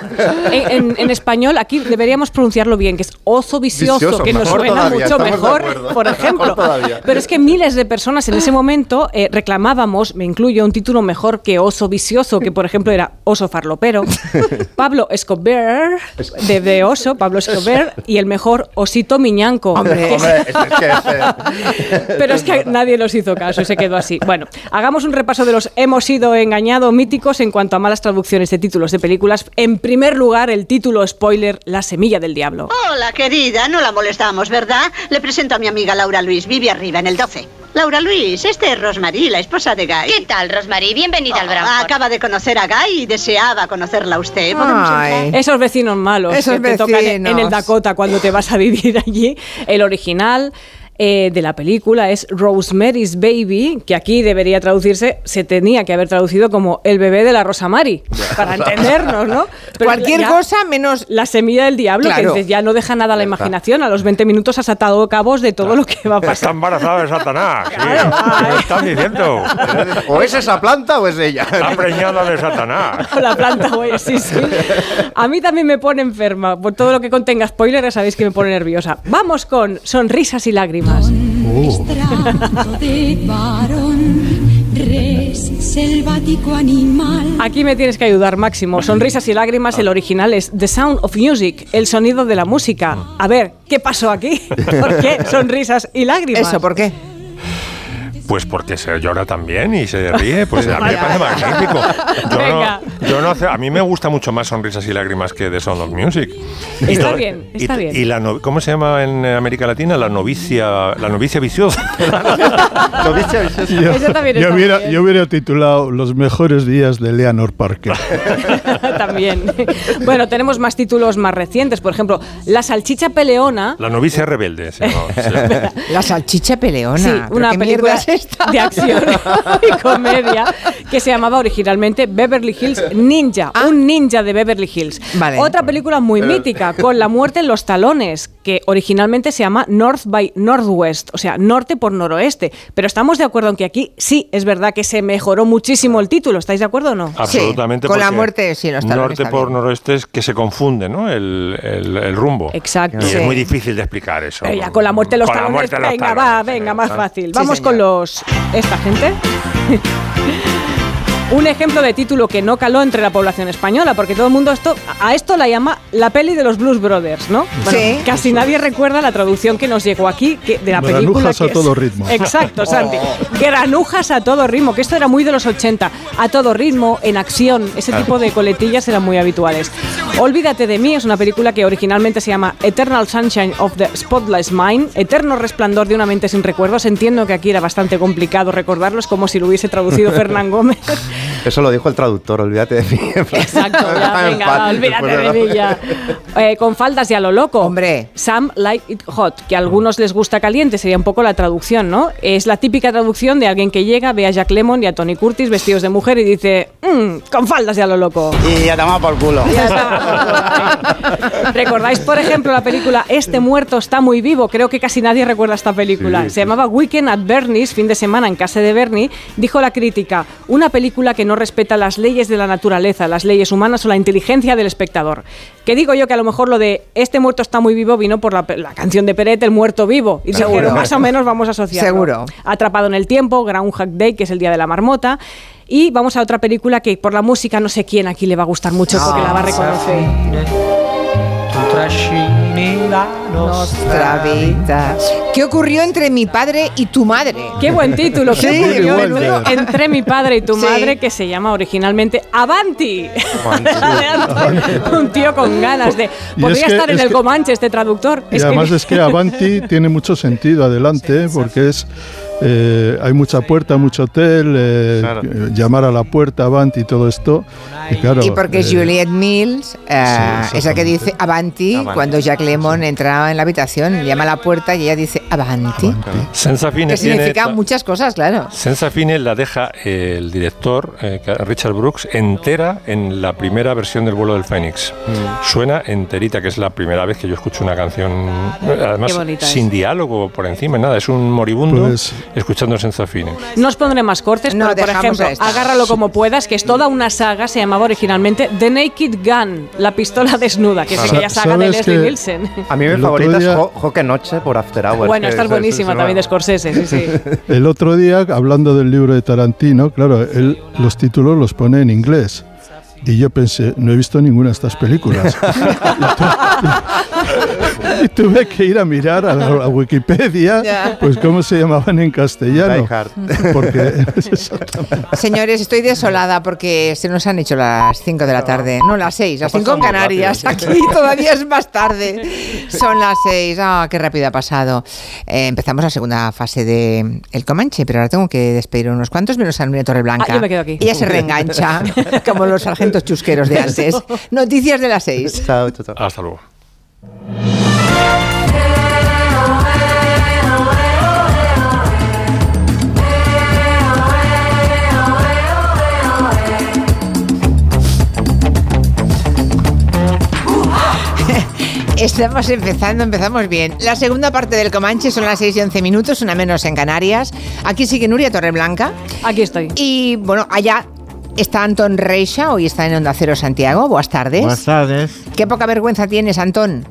en, en- en español aquí deberíamos pronunciarlo bien, que es oso vicioso, Vicioso, que nos suena todavía, mucho mejor, por ejemplo. Mejor. Pero es que miles de personas en ese momento eh, reclamábamos, me incluyo, un título mejor que oso vicioso, que por ejemplo era oso farlopero. Pablo Escobar, de, de oso, Pablo Escobar, y el mejor osito miñanco. Hombre, hombre, es, que es, Pero es que nadie nos hizo caso y se quedó así. Bueno, hagamos un repaso de los hemos sido engañados míticos en cuanto a malas traducciones de títulos de películas. En primer lugar, el título spoiler La semilla del diablo. Hola, querida, no la molestamos, ¿verdad? Le presento a mi amiga Laura Luis, vive arriba en el 12. Laura Luis, este es Rosmarie, la esposa de Guy. ¿Qué tal, Rosmarie? Bienvenida al Oh, Bradford. Acaba de conocer y deseaba conocerla a usted. ¿Podemos entrar? Esos vecinos malos Esos que te tocan en el Dakota cuando te vas a vivir allí. El original eh, de la película es Rosemary's Baby, que aquí debería traducirse, se tenía que haber traducido como El bebé de la Rosa Mari, para entendernos, ¿no? Pero Cualquier ya- cosa menos. La semilla del diablo, Claro. que ya no deja nada a la está. imaginación. A los 20 minutos has atado cabos de todo lo que va a Está pasar. embarazada de Satanás. sí. ¿Qué me están diciendo? o es esa planta o es ella. Está preñada de Satanás. la planta, güey, sí, sí. A mí también me pone enferma. Por todo lo que contenga spoiler, ya sabéis que me pone nerviosa. Vamos con sonrisas y lágrimas. Animal. Aquí me tienes que ayudar, Máximo. Sonrisas y lágrimas, el original es The Sound of Music, el sonido de la música. A ver, ¿qué pasó aquí? ¿Por qué sonrisas y lágrimas? Eso, ¿por qué? Pues porque se llora también y se ríe, pues a mí me parece magnífico. Yo no, yo no sé- a mí me gusta mucho más Sonrisas y Lágrimas que The Sound of Music. Y Está to- bien, y- está bien. Y la no- ¿cómo se llama en América Latina? La novicia, la novicia viciosa. Yo, Eso también yo está hubiera, bien. yo hubiera titulado Los mejores días de Leonor Parker. También. Bueno, tenemos más títulos más recientes. Por ejemplo, La salchicha peleona. La novicia rebelde. se llama. La salchicha peleona. Sí, ¿Pero una película esta? de acción y comedia que se llamaba originalmente Beverly Hills Ninja, un ninja de Beverly Hills. Ah. Vale. Otra película muy Pero- mítica, con la muerte en los talones, que originalmente se llama North by Northwest, o sea, norte por noroeste. Pero estamos de acuerdo en que aquí sí es verdad que se mejoró muchísimo el título. ¿Estáis de acuerdo o no? Absolutamente. con la muerte, sí, los talones Norte por bien. noroeste es que se confunde, ¿no? El, el- el rumbo. Exacto. Y Sí. es muy difícil de explicar eso. Pero ya con la muerte en los talones, venga, va, venga, más fácil. Sí, Vamos con los... esta gente. Un ejemplo de título que no caló entre la población española, porque todo el mundo esto, a esto la llama la peli de los Blues Brothers, ¿no? Sí. Casi nadie recuerda la traducción que nos llegó aquí que, de la película. Granujas que a todo ritmo. Exacto, Santi. Granujas a todo ritmo, que esto era muy de los 80. A todo ritmo, en acción, ese tipo de coletillas eran muy habituales. Olvídate de mí es una película que originalmente se llama Eternal Sunshine of the Spotless Mind, Eterno Resplandor de una mente sin recuerdos. Entiendo que aquí era bastante complicado recordarlo, es como si lo hubiese traducido Fernán Gómez. Eso lo dijo el traductor, olvídate de mí. Exacto, ya, venga, olvídate de mí ya. Eh, con faldas y a lo loco. Hombre. Sam like it hot, que a algunos les gusta caliente, sería un poco la traducción, ¿no? Es la típica traducción de alguien que llega, ve a Jack Lemmon y a Tony Curtis vestidos de mujer y dice, "Mm, con faldas y a lo loco. Y ya toma por culo. ¿Recordáis, por ejemplo, la película Este muerto está muy vivo? Creo que casi nadie recuerda esta película. Sí, Se llamaba Weekend at Bernie's, fin de semana en casa de Bernie. Dijo la crítica, una película que no respeta las leyes de la naturaleza, las leyes humanas o la inteligencia del espectador. Que digo yo que a lo mejor lo de este muerto está muy vivo vino por la, la canción de Peret, El muerto vivo. Y Seguro. más o menos vamos a asociarlo. Seguro. Atrapado en el tiempo, Groundhog Day, que es el día de la marmota. Y vamos a otra película que por la música no sé quién aquí le va a gustar mucho porque la va a reconocer. Nuestra vida. ¿Qué ocurrió entre mi padre y tu madre? Qué buen título, qué Sí, ocurrió Walter. menudo entre mi padre y tu Sí. madre, que se llama originalmente Avanti. Adelante. Un tío con ganas de. Podría es que- estar en es el Comanche este traductor. Y además es que Avanti tiene mucho sentido adelante, porque es eh, hay mucha puerta, mucho hotel, eh, eh, llamar a la puerta Avanti y todo esto. Y, claro, Y porque eh, Juliette Mills, eh, sí, esa que dice Avanti, Avanti. cuando Jack Lemmon entra en la habitación, llama a la puerta y ella dice Avanti. Senza fine Que tiene significa muchas cosas, claro. Senza fine la deja eh, el director eh, Richard Brooks entera en la primera versión del vuelo del Fénix. Suena enterita, que es la primera vez que yo escucho una canción, eh, además sin es. diálogo por encima, nada, es un moribundo Pues- escuchando Senza fine. No os pondré más cortes, No, pero por ejemplo, agárralo como puedas, que es toda una saga, se llamaba originalmente The Naked Gun, la pistola desnuda, que es aquella saga de ¿Sabes Leslie Nielsen. A mí mi favorita día- es Jo- Joque Noche por After Hours. Bueno, que esta es es- buenísima también de Scorsese, sí, sí. El otro día, hablando del libro de Tarantino, claro, él los títulos los pone en inglés. Y yo pensé, no he visto ninguna de estas películas. y tuve que ir a mirar a la a Wikipedia, Ya. pues cómo se llamaban en castellano. Die Hard. Porque Señores, estoy desolada porque se nos han hecho las 5 de la tarde. No, las 6, las Ha 5 en Canarias. rápido. Aquí todavía es más tarde. Son las 6. Ah, qué rápido ha pasado. Eh, empezamos la segunda fase de El Comanche, pero ahora tengo que despedir unos cuantos menos a Nuria Torreblanca. Ah, yo me quedo aquí. Ella se reengancha, como los chusqueros de antes. Noticias de las 6. Chao, chao, chao. Hasta luego. Estamos empezando, empezamos bien. La segunda parte del Comanche son las 6 y 11 minutos, una menos en Canarias. Aquí sigue Nuria Torreblanca. Aquí estoy. Y bueno, allá está Antón Reixa, hoy está en Onda Cero Santiago. Buenas tardes. Buenas tardes. Qué poca vergüenza tienes, Antón.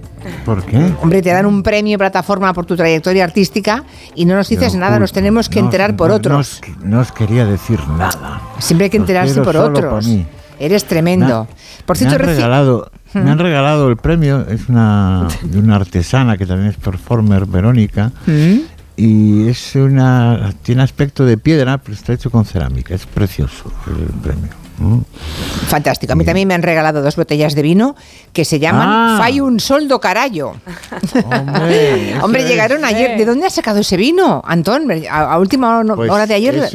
¿Por qué? Hombre, te dan un premio plataforma por tu trayectoria artística y no nos dices nada, nos tenemos que no, enterar por otros. No os, no os quería decir nada. Siempre hay que enterarse por otros. Eres tremendo. por me cierto, han reci- regalado, me han regalado el premio, es una de una artesana que también es performer, Verónica, ¿Mm? Y es una tiene aspecto de piedra, pero está hecho con cerámica, es precioso el premio. Fantástico. A mí también me han regalado dos botellas de vino que se llaman Ah. Fai un soldo carallo. Hombre, Hombre, es. llegaron ayer. ¿De dónde has sacado ese vino, Antón? A, a última hora Pues hora de ayer.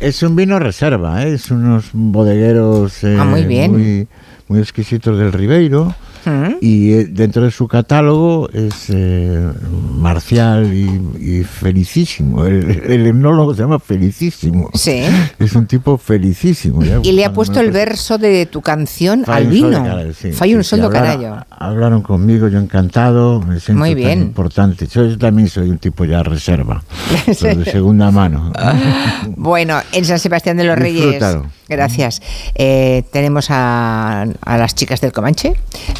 Es, un vino reserva, ¿eh? es unos bodegueros eh, Ah, muy bien. muy, muy exquisitos del Ribeiro. ¿Mm? Y eh, dentro de su catálogo es eh, marcial y, y felicísimo. El, el etnólogo se llama Felicísimo. Sí. Es un tipo felicísimo. ya, Y le ha puesto el verso de tu canción Fai al vino. carallo, sí, Fai sí, un sí, soldo hablaron- conmigo, yo encantado, me siento Muy tan bien. importante. Yo, yo también soy un tipo ya reserva, de segunda mano. Bueno, en San Sebastián de los Reyes. Disfrútalo. Gracias. Eh, tenemos a, a las chicas del Comanche,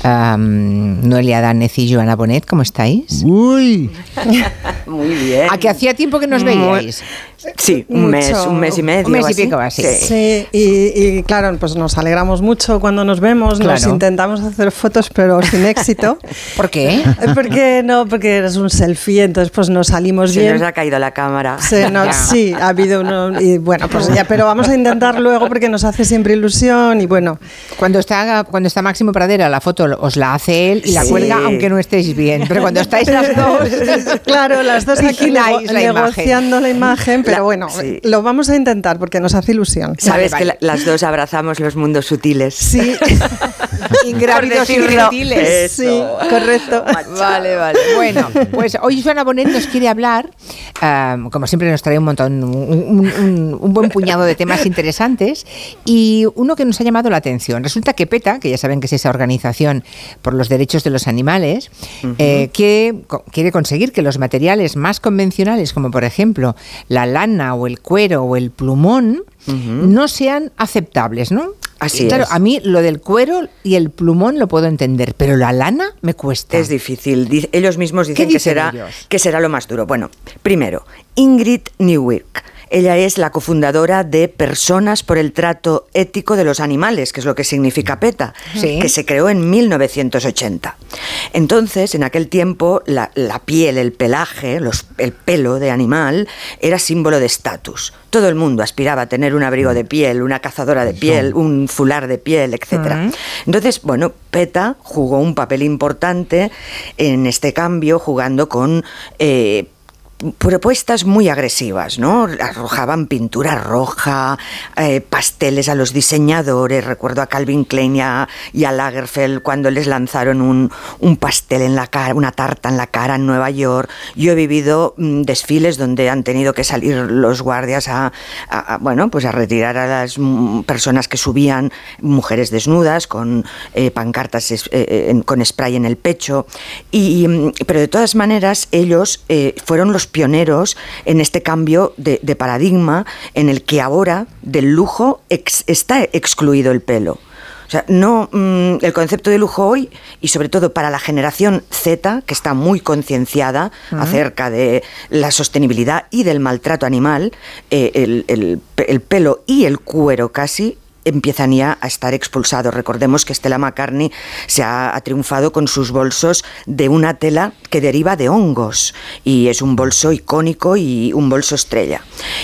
am, Noelia Danez y Joana Bonet. ¿Cómo estáis? Uy. Muy bien. ¿A que hacía tiempo que nos Muy- veíais? Sí, un mes, Mucho. un mes y medio. Un mes y así. pico, así. Sí, y, y claro, pues nos alegramos mucho cuando nos vemos, nos Claro. intentamos hacer fotos, pero sin éxito. ¿Por qué? Porque no, porque eres un selfie, entonces pues nos salimos Se bien. nos ha caído la cámara. Se nos- sí, ha habido uno. Y bueno, pues ya, pero vamos a intentar luego porque nos hace siempre ilusión y bueno. Cuando está, cuando está Máximo Pradera, la foto os la hace él y la Sí. cuelga aunque no estéis bien. Pero cuando estáis las dos, Claro, las dos aquí la imagen. negociando la imagen, pero Bueno, sí. lo vamos a intentar porque nos hace ilusión. Sabes Vale, que vale. la- las dos abrazamos los mundos sutiles. Sí, Ingrávidos Por y decirlo. gentiles. Sí, correcto. Vale, vale. Bueno, pues hoy Joana Bonet nos quiere hablar, ah, como siempre nos trae un montón, un, un- un- un buen puñado de temas interesantes y uno que nos ha llamado la atención. Resulta que PETA, que ya saben que es esa organización por los derechos de los animales, eh, que co- quiere conseguir que los materiales más convencionales, como por ejemplo la lana o el cuero o el plumón, no sean aceptables, ¿no? Así claro, es. a mí lo del cuero y el plumón lo puedo entender, pero la lana me cuesta. Es difícil. Ellos mismos dicen que será, ellos? que será lo más duro. Bueno, primero, Ingrid Newirk. Ella es la cofundadora de Personas por el Trato Ético de los Animales, que es lo que significa PETA, Sí. que se creó en 1980. Entonces, en aquel tiempo, la, la piel, el pelaje, los- el pelo de animal era símbolo de estatus. Todo el mundo aspiraba a tener un abrigo de piel, una cazadora de piel, un fular de piel, etcétera. Entonces, bueno, PETA jugó un papel importante en este cambio, jugando con eh, propuestas muy agresivas, ¿no? Arrojaban pintura roja, eh, pasteles a los diseñadores. Recuerdo a Calvin Klein y a, Lagerfeld cuando les lanzaron un, un pastel en la cara, una tarta en la cara en Nueva York. Yo he vivido mm, desfiles donde han tenido que salir los guardias a, bueno, pues a retirar a las mm, personas que subían, mujeres desnudas con eh, pancartas eh, con spray en el pecho. Y, mm, pero de todas maneras, ellos fueron los pioneros en este cambio de, de paradigma en el que ahora del lujo ex- está excluido el pelo. O sea, no mm, el concepto de lujo hoy y sobre todo para la generación Z que está muy concienciada acerca de la sostenibilidad y del maltrato animal, eh, el, el pe- el pelo y el cuero casi empiezan ya a estar expulsados. Recordemos que Stella McCartney se ha, ha triunfado con sus bolsos de una tela que deriva de hongos y es un bolso icónico y un bolso estrella.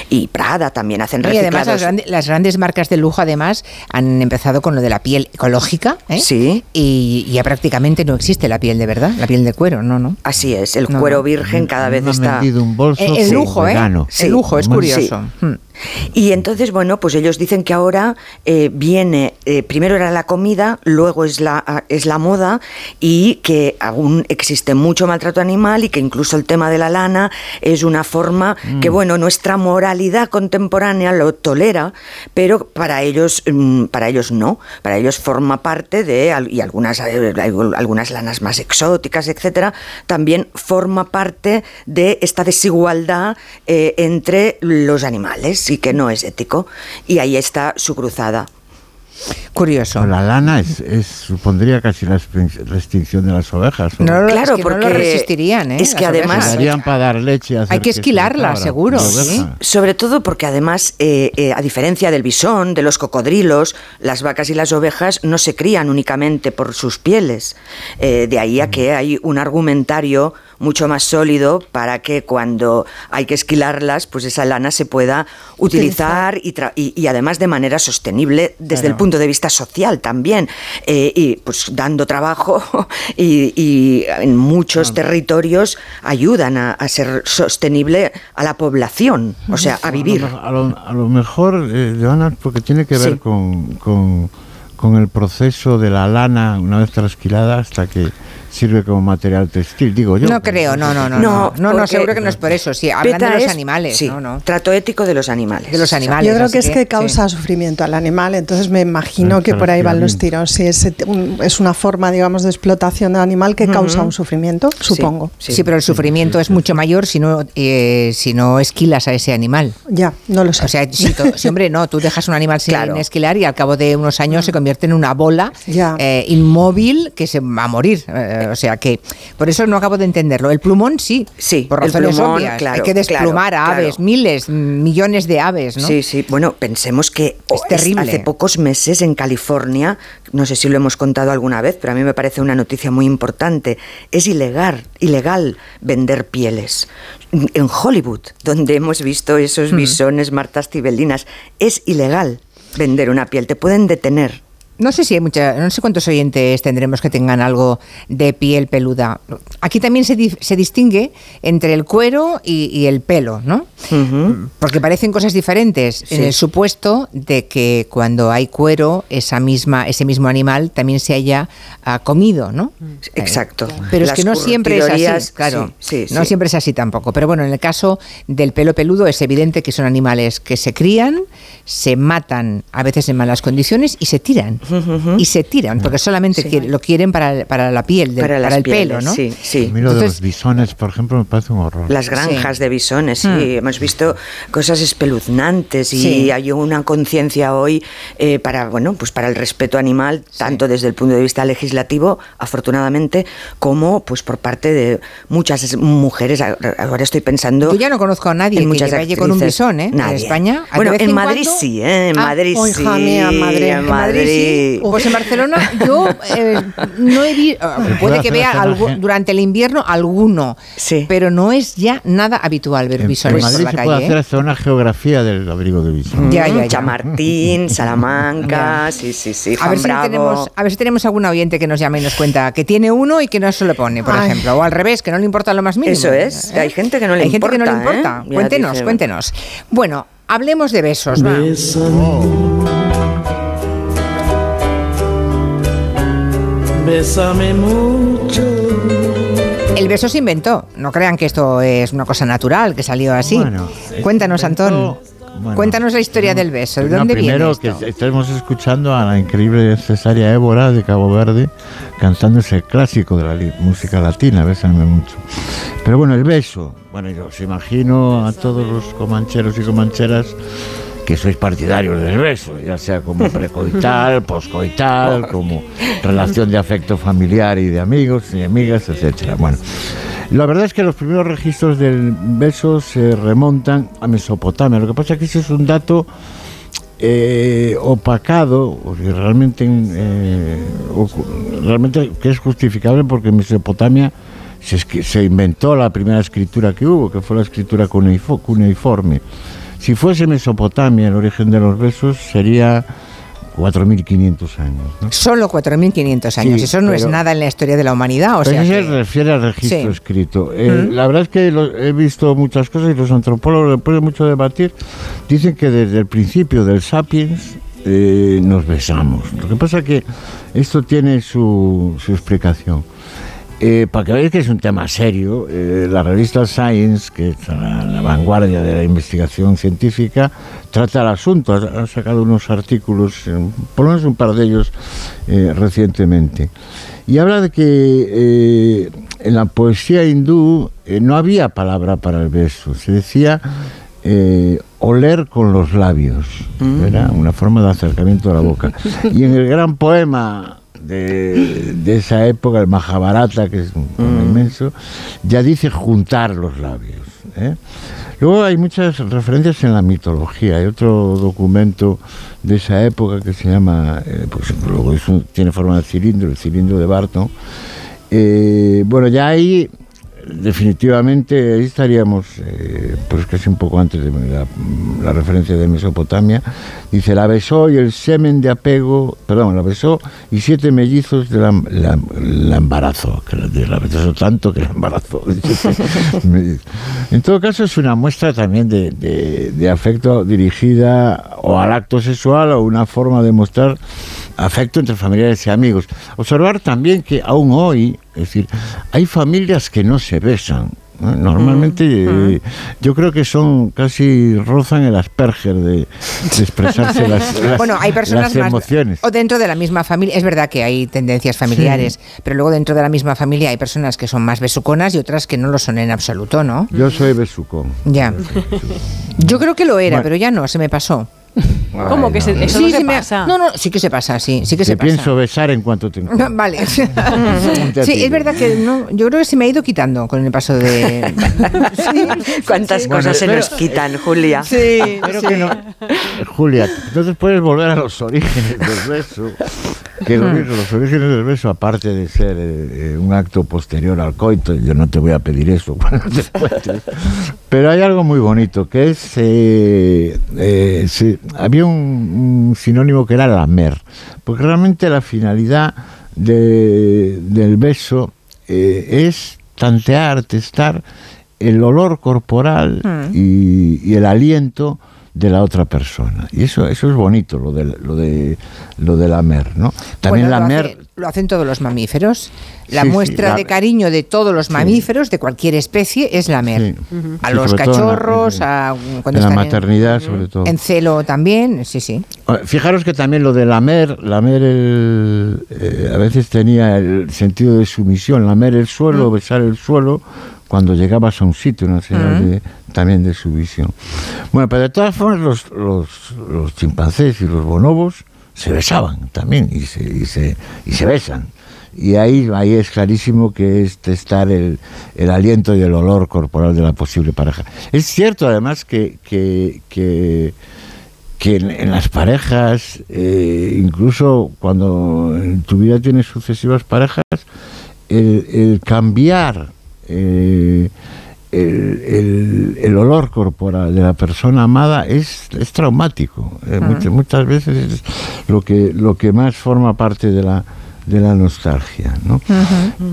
Y Prada también hacen No, y además reciclados. las, grande- las grandes marcas de lujo además han empezado con lo de la piel ecológica ¿eh? Sí. y ya prácticamente no existe la piel de verdad, la piel de cuero, no, no. Así es, el No, cuero no. virgen cada vez está... vendido un bolso El, el Sí. lujo, ¿eh? vegano. El lujo, es curioso. Hmm. Y entonces, bueno, pues ellos dicen que ahora eh, viene, eh, primero era la comida, luego es la, ah, es la moda y que aún existe mucho maltrato animal y que incluso el tema de la lana es una forma que, Mm. bueno, nuestra moralidad contemporánea lo tolera, pero para ellos, mm, para ellos no, para ellos forma parte de, y algunas, eh, algunas lanas más exóticas, etcétera, también forma parte de esta desigualdad eh, entre los animales y que no es ético. Y ahí está su cruzada. Curioso. La lana es, es- supondría casi la extin- la extinción de las ovejas. ¿o? No, Claro, es que no lo porque resistirían, ¿eh? es que las además- para dar leche. Hay que esquilarla, seguro, sí. Sobre todo porque además, eh, eh, a diferencia del bisón, de los cocodrilos, las vacas y las ovejas no se crían únicamente por sus pieles. Eh, de ahí a que hay un argumentario mucho más sólido para que cuando hay que esquilarlas, pues esa lana se pueda utilizar y, tra- y- y además de manera sostenible desde el punto de vista social también. Eh, y pues dando trabajo y, y en muchos territorios ayudan a, a ser sostenible a la población, o sea, a vivir. A lo, a lo mejor, eh, Joana, porque tiene que ver Sí. con, con, con el proceso de la lana una vez trasquilada hasta que sirve como material textil, digo yo. No creo, no, no, no. No, No, no, seguro que no es por eso. Sí, hablan de los es- animales, sí, no, no. Trato ético de los animales. De los animales. Yo creo que es que sí. causa sufrimiento al animal, entonces me imagino Ah, que por ahí van los tiros. Si es, un- es una forma, digamos, de explotación del animal que causa un sufrimiento, supongo. Sí, pero el sufrimiento es mucho mayor si no, eh, si no esquilas a ese animal. Ya, no lo sé. O sea, si, to- si, hombre, no, tú dejas un animal sin Claro. esquilar y al cabo de unos años se convierte en una bola Ya. eh, inmóvil que se va a morir. Eh, o sea que, por eso no acabo de entenderlo. El plumón sí, Sí, por el razones plumón, obvias. claro, Hay que desplumar claro, a aves, claro. miles, millones de aves, ¿no? Sí, sí. Bueno, pensemos que Es terrible. hace pocos meses en California, no sé si lo hemos contado alguna vez, pero a mí me parece una noticia muy importante. Es ilegal, ilegal vender pieles. En Hollywood, donde hemos visto esos Hmm. bisones, martas tibelinas, es ilegal vender una piel. Te pueden detener. No sé si hay mucha, no sé cuántos oyentes tendremos que tengan algo de piel peluda. Aquí también se, di- se distingue entre el cuero y, y el pelo, ¿no? Porque parecen cosas diferentes en el supuesto de que cuando hay cuero, esa misma, ese mismo animal también se haya ah, comido, ¿no? Exacto. Pero es que no siempre es así, claro. sí, sí, no siempre es así tampoco. Pero bueno, en el caso del pelo peludo es evidente que son animales que se crían, se matan a veces en malas condiciones y se tiran. Y se tiran, porque solamente quiere- lo quieren para, para la piel, del- Para para, el pelo, pieles, ¿no? sí, sí. A mí lo de Entonces- los bisones, por ejemplo, me parece un horror. Las granjas de bisones, sí. Mm. Hemos visto cosas espeluznantes y Sí. hay una conciencia hoy eh, para, bueno, pues para el respeto animal, tanto desde el punto de vista legislativo, afortunadamente, como pues por parte de muchas mujeres. Ahora estoy pensando. Yo ya no conozco a nadie en que vaya con un bisón, ¿eh? En Nadie. España, a Bueno, de en en Madrid cuando- sí, ¿eh? En Ah, Madrid oh, sí. hija mía, en Madrid. En En Madrid sí. Madrid. Pues en Barcelona yo eh, no he visto, puede que hacer vea durante el invierno alguno, pero no es ya nada habitual ver En, en bisones Madrid por se la puede calle. hacer ¿eh? hasta una geografía del abrigo de bisón. Ya, ya, ya. Chamartín, Salamanca, sí, sí, sí. A ver, si Bravo. tenemos, a ver si tenemos algún oyente que nos llame y nos cuenta que tiene uno y que no se lo pone, por Ay. ejemplo. O al revés, que no le importa lo más mínimo. Eso es. ¿eh? Hay gente que no le Hay gente que no le importa, ¿eh? Cuéntenos, cuéntenos. Bueno, hablemos de besos. va. Bésame mucho. El beso se inventó. No crean que esto es una cosa natural, que salió así. Bueno, Cuéntanos, Antón. bueno, Cuéntanos la historia del beso. ¿De No, dónde viene primero esto? que estamos escuchando a la increíble Cesaria Évora de Cabo Verde cantando ese clásico de la li- música latina, Bésame mucho. Pero bueno, el beso. Bueno, yo os imagino a todos los comancheros y comancheras que sois partidarios del beso, ya sea como precoital, poscoital, como relación de afecto familiar y de amigos y amigas, etcétera. Bueno, la verdad es que los primeros registros del beso se remontan a Mesopotamia. Lo que pasa es que ese es un dato eh, opacado, realmente, eh, realmente que es justificable porque en Mesopotamia se, se inventó la primera escritura que hubo, que fue la escritura cuneifo- cuneiforme. Si fuese Mesopotamia el origen de los besos, sería 4.500 años. ¿no? Solo 4.500 años. Sí, Eso no es nada en la historia de la humanidad. O sea que- se refiere al registro Sí. escrito. Eh, Mm. La verdad es que lo- he visto muchas cosas y los antropólogos, después de mucho debatir, dicen que desde el principio del sapiens eh, nos besamos. Lo que pasa es que esto tiene su, su explicación. Eh, para que veáis que es un tema serio, eh, la revista Science, que es la, la vanguardia de la investigación científica, trata el asunto. Ha, ha sacado unos artículos, eh, por lo menos un par de ellos, eh, recientemente. Y habla de que eh, en la poesía hindú eh, no había palabra para el beso. Se decía eh, oler con los labios. Era una forma de acercamiento a la boca. Y en el gran poema de, de esa época, el Mahabharata, que es un poema inmenso, ya dice juntar los labios. ¿eh? Luego hay muchas referencias en la mitología. Hay otro documento de esa época que se llama, eh, pues, luego es un- tiene forma de cilindro, el cilindro de Barton. Eh, bueno, ya ahí definitivamente ahí estaríamos, eh, pues casi un poco antes de la, la referencia de Mesopotamia. Dice, la besó y el semen de apego, perdón, la besó y siete mellizos de la, la- la que la, besó tanto que la embarazó. En todo caso es una muestra también de, de- de afecto dirigida o al acto sexual o una forma de mostrar afecto entre familiares y amigos. Observar también que aún hoy, es decir, hay familias que no se besan. ¿no? Normalmente eh, yo creo que son casi rozan el asperger de, de expresarse las, las- bueno, hay personas las más. O dentro de la misma familia. Es verdad que hay tendencias familiares, pero luego dentro de la misma familia hay personas que son más besuconas y otras que no lo son en absoluto, ¿no? Yo soy besucón. Ya. Yo creo que lo era, Bueno. pero ya no, se me pasó. ¿Cómo que se- eso Sí, no se se me- pasa? No, no, sí que se pasa, sí, sí que Te se pasa. pienso besar en cuanto te encuentre. Vale. sí, es verdad que no, yo creo que se me ha ido quitando con el paso de. ¿Cuántas cosas se pero- nos quitan, Julia? Sí, Espero que no. Julia, entonces puedes volver a los orígenes del beso. que los, Mm. los orígenes del beso, aparte de ser eh, un acto posterior al coito, yo no te voy a pedir eso cuando te pero hay algo muy bonito, que es, eh, eh, sí, había un, un sinónimo que era lamer, porque realmente la finalidad de- del beso eh, es tantear, testar el olor corporal Mm. y, y el aliento de la otra persona. Y eso, eso es bonito, lo de, lo de, lo de lamer, ¿no? También Bueno, lo, hace- lo hacen todos los mamíferos. La Sí, sí, muestra la- de cariño de todos los mamíferos, de cualquier especie, es lamer. A Sí, los la- cachorros, a cuando en la maternidad, sobre todo. En celo también, sí, sí. Ah, Fijaros que también lo de lamer, lamer el, eh, a veces tenía el sentido de sumisión, lamer el suelo, Mm. besar el suelo cuando llegabas a un sitio, una señal Mm. de- también de sumisión. Bueno, pero de todas formas los, los, los chimpancés y los bonobos se besaban también y se, y se, y se besan. Y ahí, ahí es clarísimo que es testar el, el aliento y el olor corporal de la posible pareja. Es cierto además que, que, que que en, en las parejas, eh, incluso cuando en tu vida tienes sucesivas parejas, el, el cambiar eh, el, el- el olor corporal de la persona amada es, es traumático. Eh, Ah. muchas, muchas veces es lo que, lo que más forma parte de la, de la nostalgia. ¿no?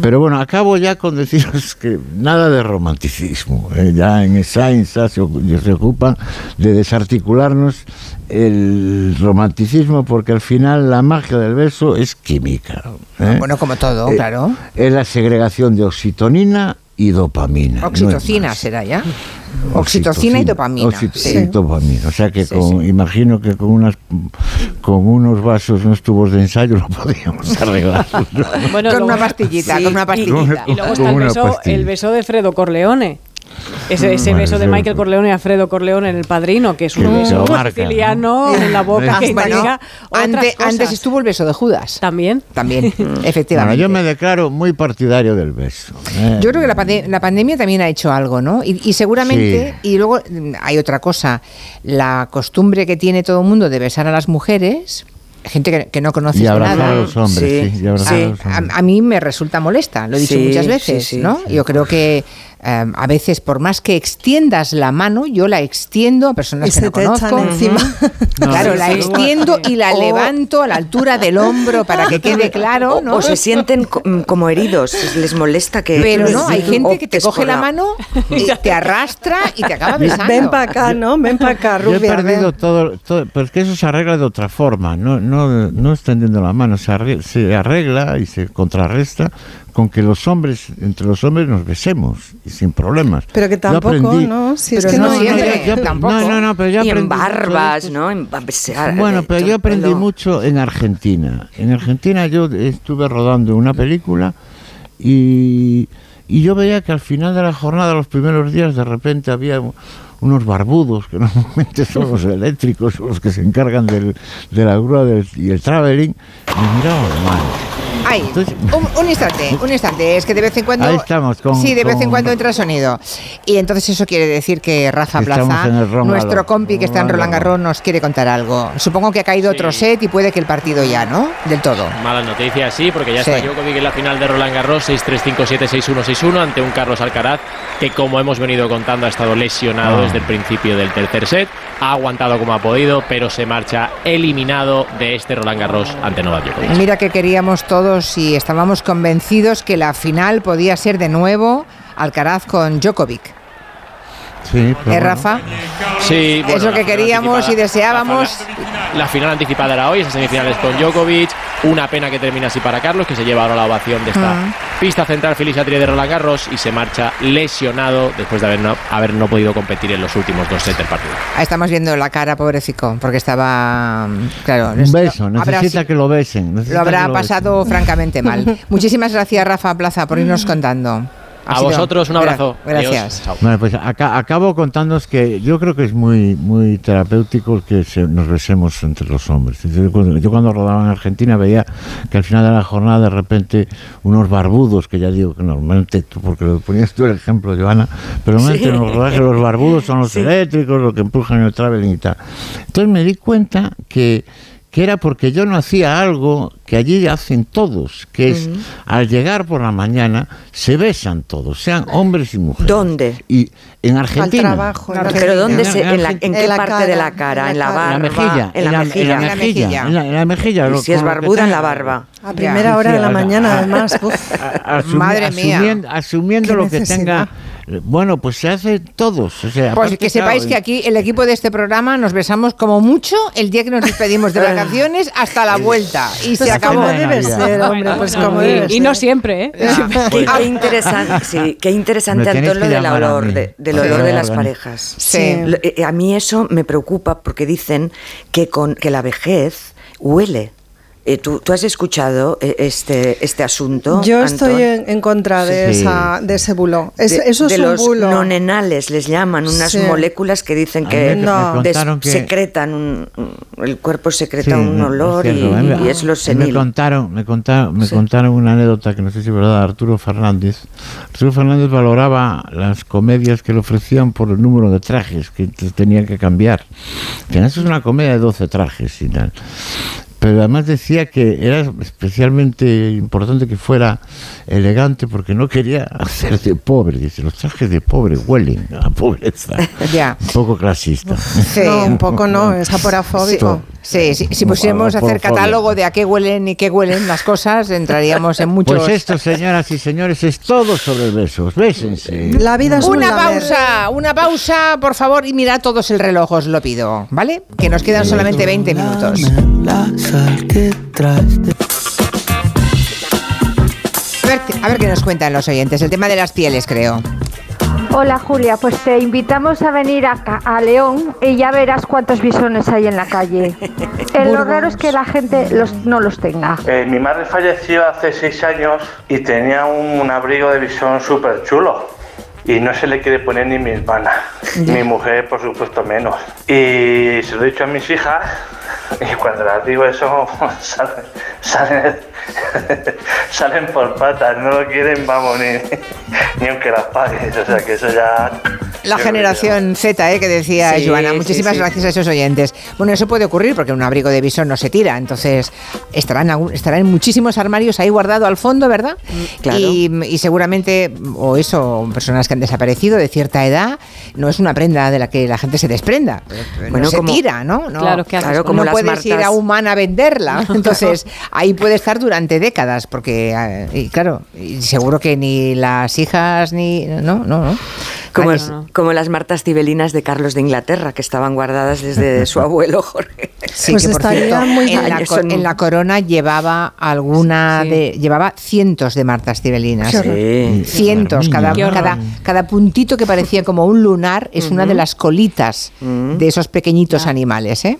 Pero bueno, acabo ya con deciros que nada de romanticismo. eh, ya en Science se, se ocupan de desarticularnos el romanticismo porque al final la magia del beso es química. ¿eh? Bueno, como todo, Eh, claro. Es la segregación de oxitonina y dopamina. Oxitocina será ya. Oxitocina y dopamina. Oxi- sí. y dopamina. O sea que Sí, con, imagino que con unas con unos vasos, unos tubos de ensayo lo podríamos arreglar. Bueno, con luego- una pastillita, Sí, con una y- pastillita. Y, luego está el beso, el beso de Fredo Corleone. Ese, ese Bueno, beso de. Michael Corleone a Fredo Corleone en El Padrino, que es un beso siciliano ¿no? en la boca Ah, que bueno, indica otras antes, cosas. antes estuvo el beso de Judas. También. También, Bueno, efectivamente. yo me declaro muy partidario del beso. ¿eh? Yo creo que la, pande- la pandemia también ha hecho algo, ¿no? Y, y seguramente, y luego mm, hay otra cosa, la costumbre que tiene todo el mundo de besar a las mujeres, gente que, que no conoces Y nada. a los hombres, sí, y a a, mí me resulta molesta, lo he dicho Sí, muchas sí, veces, sí, ¿no? sí. Yo creo que eh, a veces, por más que extiendas la mano, yo la extiendo a personas Y que se no te echan conozco. encima. Claro, sí, la sí. extiendo y la O- levanto a la altura del hombro para que quede claro, O, ¿no? o se sienten mm, como heridos, les molesta que... Pero no, hay gente que te coge la mano, y te arrastra y te acaba besando. Ven para acá, ¿no? Ven para acá, Yo he Rubia. perdido todo, todo, pero es que eso se arregla de otra forma, no, no, no extendiendo la mano, se arregla, se arregla y se contrarresta con que los hombres, entre los hombres nos besemos y sin problemas. Pero que tampoco, aprendí- ¿no? Si es que no no, siempre, yo- yo- tampoco. no, no, no, pero yo y en aprendí mucho de barbas. ¿no? En ba- besar, Bueno, pero yo aprendí pelo. mucho en Argentina. En Argentina yo estuve rodando una película y, y yo veía que al final de la jornada, los primeros días, de repente había unos barbudos, que normalmente son los eléctricos, los que se encargan del, de la grúa del- y el traveling, me miraban mal. Ay, un, un instante, un instante. Es que de vez en cuando. Ahí estamos, con- sí, de vez en con- cuando entra sonido. Y entonces eso quiere decir que Rafa estamos Plaza, en nuestro compi que está en Roland Garros, nos quiere contar algo. Supongo que ha caído otro set y puede que el partido ya, ¿no? Del todo. Malas noticias, sí, porque ya Sí. está Djokovic en la final de Roland Garros 6-3-5-7-6-1-6-1 ante un Carlos Alcaraz que, como hemos venido contando, ha estado lesionado Ah. desde el principio del tercer set. Ha aguantado como ha podido, pero se marcha eliminado de este Roland Garros ante Novak Djokovic. Mira que queríamos todos y estábamos convencidos que la final podía ser de nuevo Alcaraz con Djokovic. Sí, pero ¿Eh, bueno. Rafa? Sí, bueno, Eso la que final queríamos y anticipada- deseábamos. La final anticipada era hoy, esas semifinales con Djokovic. Una pena que termina así para Carlos, que se lleva ahora la ovación de esta Mm. pista central Feliz de Roland Garros y se marcha lesionado después de haber no, haber no podido competir en los últimos dos sets del partido. Ahí estamos viendo la cara, pobrecito, porque estaba. mm, Claro, Un beso, necesita si- que lo besen. Lo habrá lo pasado francamente mal. Muchísimas gracias, Rafa Plaza, por irnos contando. A sido- vosotros un abrazo. Gra- Gracias. Adiós. Chao. Bueno, pues aca- acabo contándoos que yo creo que es muy muy terapéutico que se- nos besemos entre los hombres. Yo cuando, yo cuando rodaba en Argentina veía que al final de la jornada de repente unos barbudos, que ya digo que normalmente, tú, porque lo ponías tú el ejemplo, Joana, pero normalmente Sí. en los rodajes los barbudos son los Sí. eléctricos, los que empujan el traveling y tal. Entonces me di cuenta que que era porque yo no hacía algo que allí hacen todos, que es al llegar por la mañana se besan todos, sean hombres y mujeres. ¿Dónde? Y en Argentina. trabajo, en ¿Pero dónde se, en, la- en qué En la parte cara, de la cara? ¿En la barba? En la mejilla, En la mejilla. en la mejilla, en la, en la mejilla. Lo- si es barbuda, en la barba. A primera hora de la mañana, además. uf. Asumi- Madre mía. asumiendo, lo que tenga. Bueno, pues se hace todos. O sea, Pues que sepáis que aquí el equipo de este programa nos besamos como mucho el día que nos despedimos de vacaciones hasta la vuelta. Y se Pues acabó. como debe ser, hombre, pues como y, debe y no siempre, ¿eh? Qué, qué interesante, sí, qué interesante, Antón, lo del olor, de- del olor de las parejas. Sí. Eh, A mí eso me preocupa porque dicen que, con, que la vejez huele. Eh, ¿tú, tú has escuchado eh, este, este asunto? Yo Antón? estoy en, en contra de, Sí. esa, de ese bulo. Es- de, eso es de un los bulo. nonenales les llaman unas Sí. moléculas que dicen que, mí me- me No. des- contaron que- secretan un, el cuerpo secreta Sí, un olor y, cierto. Me- es lo Me senil. contaron, me contaron, me Sí. contaron una anécdota que no sé si es verdad, Arturo Fernández. Arturo Fernández valoraba las comedias que le ofrecían por el número de trajes que te tenían que cambiar. Que eso es una comedia de 12 trajes y tal. Pero además decía que era especialmente importante que fuera elegante porque no quería hacer de pobre. Dice, los trajes de pobre huelen a pobreza. Ya. Un poco clasista. Sí. No, un poco no, es aporafóbico. Sí, sí, si pusiéramos a hacer catálogo de a qué huelen y qué huelen las cosas, entraríamos en muchos. Pues esto, señoras y señores, es todo sobre besos. Bésense. La vida es un Una pausa, una pausa, por favor, y mirad todos el reloj, os lo pido, ¿vale? Que nos quedan solamente 20 minutos. A ver, a ver qué nos cuentan los oyentes. El tema de las pieles, creo. Hola Julia, pues te invitamos a venir a, León y ya verás cuántos bisones hay en la calle. Eh, lo raro es que la gente los, no los tenga. Eh, mi madre falleció hace seis años y tenía un, un abrigo de visón súper chulo. Y no se le quiere poner ni mi hermana. Mi mujer, por supuesto, menos. Y se lo he dicho a mis hijas y cuando las digo eso salen, salen, salen por patas. No lo quieren, vamos, ni, ni aunque las pagues. O sea que eso ya... La generación Z, ¿eh? que decía Sí, Joana. Muchísimas sí. gracias a esos oyentes. Bueno, eso puede ocurrir porque un abrigo de visón no se tira, entonces estará en, algún- estará en muchísimos armarios ahí guardado al fondo, ¿verdad? claro. Y, y seguramente, o eso, personas que han desaparecido de cierta edad, no es una prenda de la que la gente se desprenda. No Bueno, se como- tira, ¿no? no Claro, ¿qué haces Claro, como no las puedes ir a Humana a venderla. Entonces, ahí puede estar durante décadas, porque, eh, y claro, y seguro que ni las hijas ni. No, no, no. Como, Ay, como las martas tibelinas de Carlos de Inglaterra, que estaban guardadas desde su abuelo Jorge. Sí, Pues que por cierto, muy en, la, Son- en la corona llevaba alguna Sí. de llevaba cientos de martas tibelinas. Sí. Cientos, cada, cada, cada puntito que parecía como un lunar es una de las colitas de esos pequeñitos animales. ¿eh?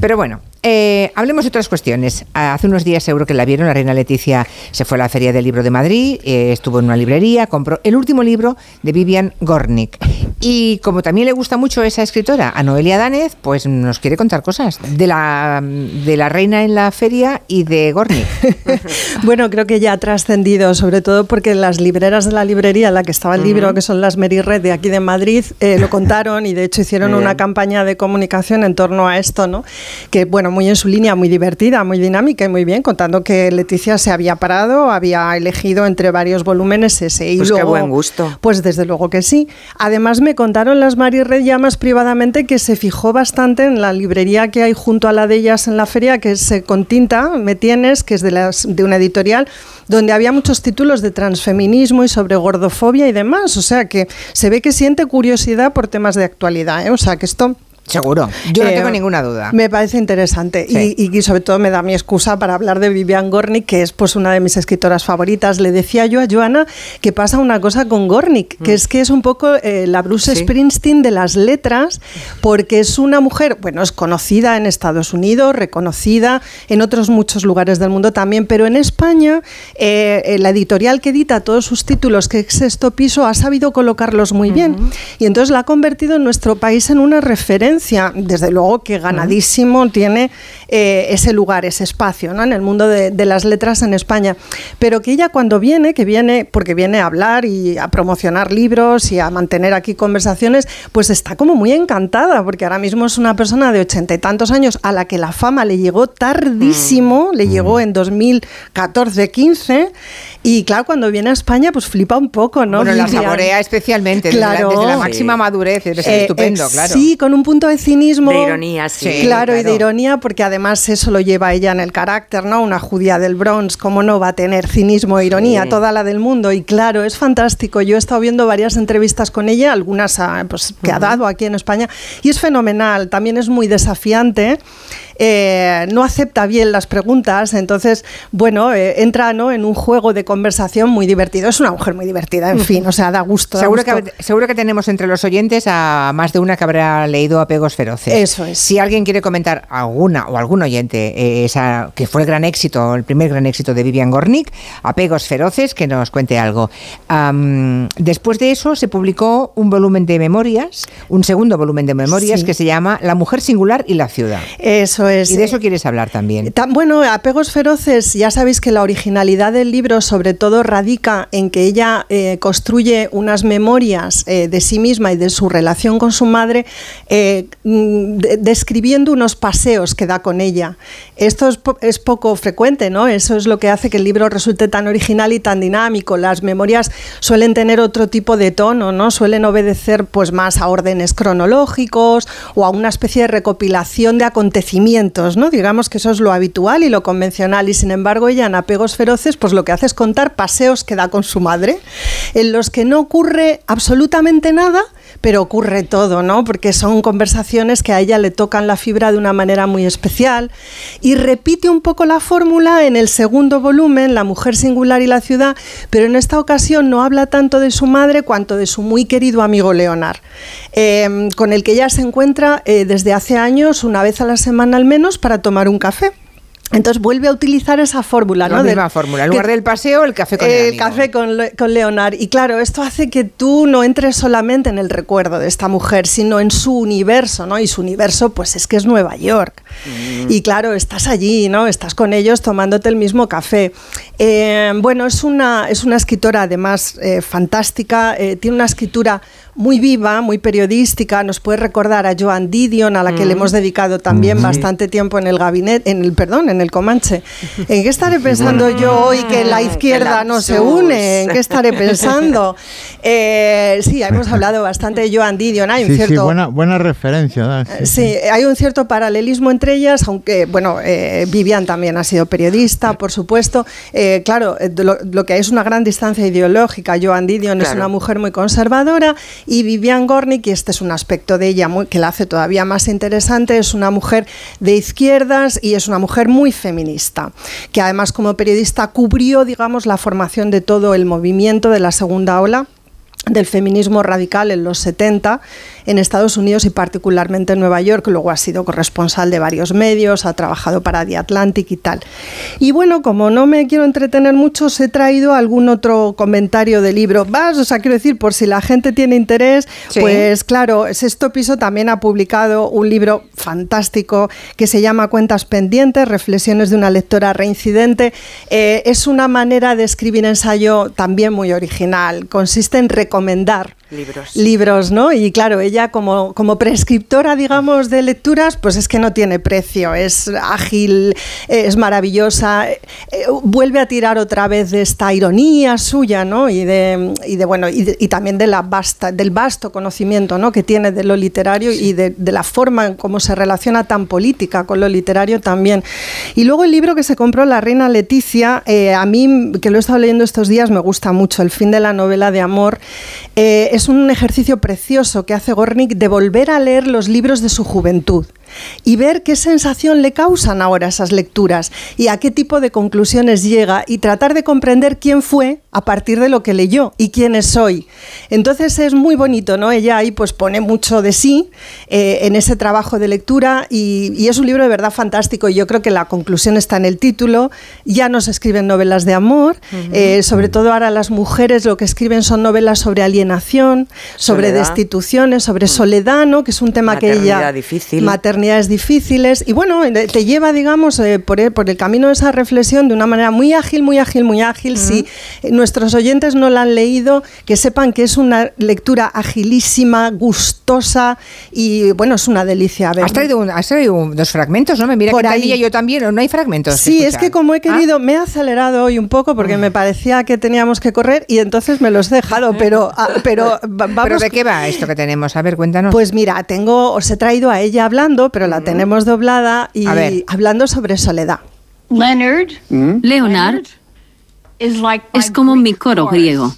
Pero bueno, eh, hablemos de otras cuestiones. Hace unos días seguro que la vieron, la reina Leticia se fue a la Feria del Libro de Madrid, eh, estuvo en una librería, compró el último libro de Vivian Gornick. Y como también le gusta mucho esa escritora, a Noelia Danez, pues nos quiere contar cosas de la, de la reina en la feria y de Gornick. Bueno, creo que ya ha trascendido, sobre todo porque las libreras de la librería en la que estaba el libro, que son las Mary Red de aquí de Madrid, eh, lo contaron y de hecho hicieron una campaña de comunicación en torno a esto, ¿no? Que bueno, muy en su línea, muy divertida, muy dinámica y muy bien, contando que Leticia se había parado, había elegido entre varios volúmenes ese. Y Pues qué luego, buen gusto. Pues desde luego que sí. Además me contaron las Mary Red ya más privadamente que se fijó bastante en la librería que hay junto a la de ellas en la feria, que es eh, con tinta, Me Tienes, que es de, las, de una editorial, donde había muchos títulos de transfeminismo y sobre gordofobia y demás. O sea que se ve que siente curiosidad por temas de actualidad. ¿eh? O sea que esto... Seguro, yo no Eh, tengo ninguna duda. Me parece interesante Sí. y, y sobre todo me da mi excusa para hablar de Vivian Gornick, que es pues una de mis escritoras favoritas. Le decía yo a Joana que pasa una cosa con Gornick, que es que es un poco eh, la Bruce Sí. Springsteen de las letras, porque es una mujer, bueno, es conocida en Estados Unidos, reconocida en otros muchos lugares del mundo también, pero en España eh, eh, la editorial que edita todos sus títulos, que es Sexto Piso, ha sabido colocarlos muy bien. Y entonces la ha convertido en nuestro país en una referencia Desde luego que ganadísimo tiene eh, ese lugar, ese espacio ¿no? en el mundo de, de las letras en España. Pero que ella cuando viene, que viene, porque viene a hablar y a promocionar libros y a mantener aquí conversaciones, pues está como muy encantada, porque ahora mismo es una persona de ochenta y tantos años a la que la fama le llegó tardísimo, le llegó en 2014-15, y claro, cuando viene a España, pues flipa un poco, ¿no? Bueno, la saborea especialmente, desde la- Claro. desde la máxima madurez, es Eh, estupendo, eh, claro. Sí, con un punto de cinismo. De ironía, sí. Claro, y de ironía, porque además eso lo lleva ella en el carácter, ¿no? Una judía del Bronx, ¿cómo no va a tener cinismo e ironía? Sí. Toda la del mundo. Y claro, es fantástico. Yo he estado viendo varias entrevistas con ella, algunas ah, pues, que ha dado aquí en España, y es fenomenal. También es muy desafiante. Eh, no acepta bien las preguntas, entonces, bueno, eh, entra ¿no? en un juego de conversación muy divertido. Es una mujer muy divertida, en fin, o sea, da gusto. da Seguro gusto. que, seguro que tenemos entre los oyentes a más de una que habrá leído Apegos Feroces. Eso es. Si alguien quiere comentar alguna o algún oyente eh, esa, que fue el gran éxito, el primer gran éxito de Vivian Gornick, Apegos Feroces, que nos cuente algo. Después de eso se publicó un volumen de memorias, un segundo volumen de memorias Sí. que se llama La mujer singular y la ciudad. Eso es. Y de eso quieres hablar también. Tan- bueno, Apegos Feroces, ya sabéis que la originalidad del libro sobre todo radica en que ella eh, construye unas memorias eh, de sí misma y de su relación con su madre, eh, mm, de- describiendo unos paseos que da con ella. Esto es, po- es poco frecuente, ¿no? Eso es lo que hace que el libro resulte tan original y tan dinámico. Las memorias suelen tener otro tipo de tono, ¿no? Suelen obedecer pues más a órdenes cronológicos o a una especie de recopilación de acontecimientos, ¿no? Digamos que eso es lo habitual y lo convencional y sin embargo ella en Apegos Feroces pues lo que hace es contar paseos que da con su madre en los que no ocurre absolutamente nada, pero ocurre todo, ¿no? Porque son conversaciones que a ella le tocan la fibra de una manera muy especial y repite un poco la fórmula en el segundo volumen, La mujer singular y la ciudad, pero en esta ocasión no habla tanto de su madre cuanto de su muy querido amigo Leonard, eh, con el que ella se encuentra eh, desde hace años, una vez a la semana al menos, para tomar un café. Entonces vuelve a utilizar esa fórmula, La ¿no? misma De- fórmula. En lugar del paseo, el café con el, el café con, con Leonard. Y claro, esto hace que tú no entres solamente en el recuerdo de esta mujer, sino en su universo, ¿no? Y su universo, pues es que es Nueva York. Y claro, estás allí, ¿no? Estás con ellos tomándote el mismo café. Eh, bueno, es una, es una escritora además eh, fantástica, eh, tiene una escritura muy viva, muy periodística, nos puede recordar a Joan Didion, a la que le hemos dedicado también Mm. bastante tiempo en el gabinete, en el perdón, en el Comanche. ¿En qué estaré pensando yo hoy que la izquierda no se une? ¿En qué estaré pensando? Eh, sí, hemos hablado bastante de Joan Didion, hay un Sí, sí, cierto buena, buena referencia. sí, Sí, hay un cierto paralelismo entre ellas, aunque, bueno, eh, Vivian también ha sido periodista, por supuesto. Eh, claro, lo, lo que hay es una gran distancia ideológica. Joan Didion es una mujer muy conservadora y Vivian Gornick, y este es un aspecto de ella que la hace todavía más interesante, es una mujer de izquierdas y es una mujer muy feminista, que además como periodista cubrió, digamos, la formación de todo el movimiento de la segunda ola del feminismo radical en los 70 en Estados Unidos y particularmente en Nueva York. Luego ha sido corresponsal de varios medios, ha trabajado para The Atlantic y tal. Y bueno, como no me quiero entretener mucho, os he traído algún otro comentario del libro. Vas, o sea, quiero decir, por si la gente tiene interés, Sí. pues claro, Sexto Piso también ha publicado un libro fantástico que se llama Cuentas Pendientes, Reflexiones de una lectora reincidente. Eh, es una manera de escribir ensayo también muy original. Consiste en recomendar Libros. libros, ¿no? Y claro, ella como, como prescriptora, digamos, de lecturas, pues es que no tiene precio, es ágil, es maravillosa, eh, eh, vuelve a tirar otra vez de esta ironía suya, ¿no? Y de, y de bueno, y, de- y también de la vasta, del vasto conocimiento, ¿no? Que tiene de lo literario y de, de la forma en cómo se relaciona tan política con lo literario también. Y luego el libro que se compró la reina Leticia, eh, a mí, que lo he estado leyendo estos días, me gusta mucho, El fin de la novela de amor. Eh, es un ejercicio precioso que hace Gornick de volver a leer los libros de su juventud. Y ver qué sensación le causan ahora esas lecturas y a qué tipo de conclusiones llega y tratar de comprender quién fue a partir de lo que leyó y quién es hoy. Entonces es muy bonito, ¿no? Ella ahí pues pone mucho de sí eh, en ese trabajo de lectura y, y es un libro de verdad fantástico y yo creo que la conclusión está en el título. Ya no se escriben novelas de amor, eh, sobre todo ahora las mujeres lo que escriben son novelas sobre alienación, sobre Soledad. destituciones, sobre soledad, ¿no? que es un tema que ella... Maternidad difícil. Maternidades difíciles. Y bueno, eh, te lleva, digamos, eh, por, el, por el camino de esa reflexión de una manera muy ágil, muy ágil, muy ágil. Si nuestros oyentes no la han leído, que sepan que es una lectura agilísima, gustosa y bueno, es una delicia. A ver. Has traído, un- has traído un- dos fragmentos, ¿no? Me mira Por que ahí. yo también, ¿o no hay fragmentos? Sí, es que como he querido, me he acelerado hoy un poco porque me parecía que teníamos que correr y entonces me los he dejado, pero, ah, pero va- vamos. ¿Pero de qué va esto que tenemos? A ver, cuéntanos. Pues mira, tengo, os he traído a ella hablando, pero la tenemos doblada y A ver. hablando sobre soledad. Leonard, Leonard is like es como mi coro griego.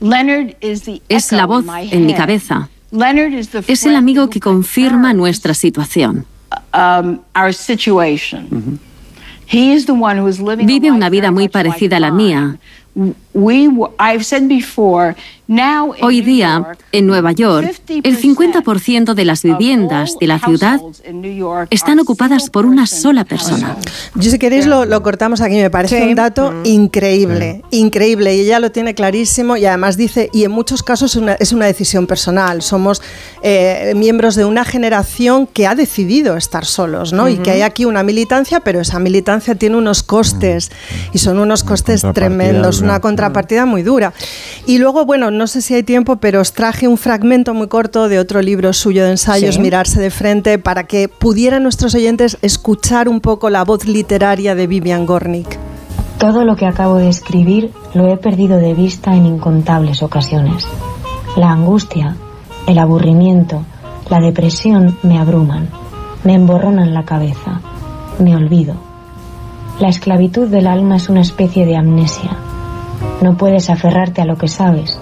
Leonard is the Es la voz en mi cabeza. Leonard is the Es el amigo que confirma nuestra situación. our situation. He is the one who is living a Vive una vida muy parecida a la mía. Hoy New día, York, en Nueva York, el 50% de las viviendas de la ciudad están ocupadas por una sola persona. Yo si queréis lo, lo cortamos aquí, me parece Sí. un dato increíble, increíble, y ella lo tiene clarísimo y además dice, y en muchos casos es una, es una decisión personal, somos eh, miembros de una generación que ha decidido estar solos, ¿no? Y que hay aquí una militancia, pero esa militancia tiene unos costes, y son unos costes tremendos, una contrapartida muy dura. Y luego, bueno, no sé si hay tiempo, pero os traje un fragmento muy corto de otro libro suyo de ensayos, Sí. Mirarse de frente, para que pudieran nuestros oyentes escuchar un poco la voz literaria de Vivian Gornick. Todo lo que acabo de escribir lo he perdido de vista en incontables ocasiones. La angustia, el aburrimiento, la depresión me abruman, me emborronan la cabeza, me olvido. La esclavitud del alma es una especie de amnesia. No puedes aferrarte a lo que sabes.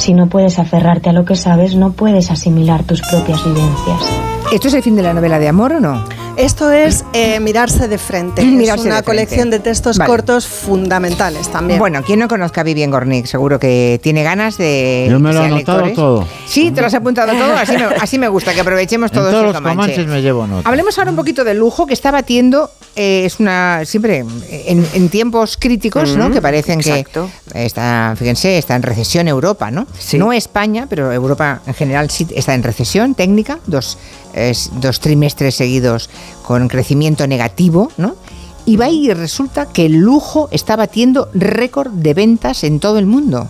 Si no puedes aferrarte a lo que sabes, no puedes asimilar tus propias vivencias. ¿Esto es el fin de la novela de amor o no? Esto es eh, Mirarse de frente. Mirarse es una de frente. colección de textos Vale. cortos fundamentales también. Bueno, quien no conozca a Vivian Gornick, seguro que tiene ganas de. Yo me lo he anotado lectores. todo. Sí, te lo has apuntado todo. Así me, así me gusta, que aprovechemos En todo todos los Comanche. comanches me llevo nota. Hablemos ahora un poquito del lujo que está batiendo. eh, es una. Siempre en, en tiempos críticos, ¿no? Mm, Que parecen exacto. que. Está, fíjense, está en recesión Europa, ¿no? No España, pero Europa en general sí está en recesión técnica. Dos, es- dos trimestres seguidos con crecimiento negativo, ¿no? Y va y resulta que el lujo está batiendo récord de ventas en todo el mundo.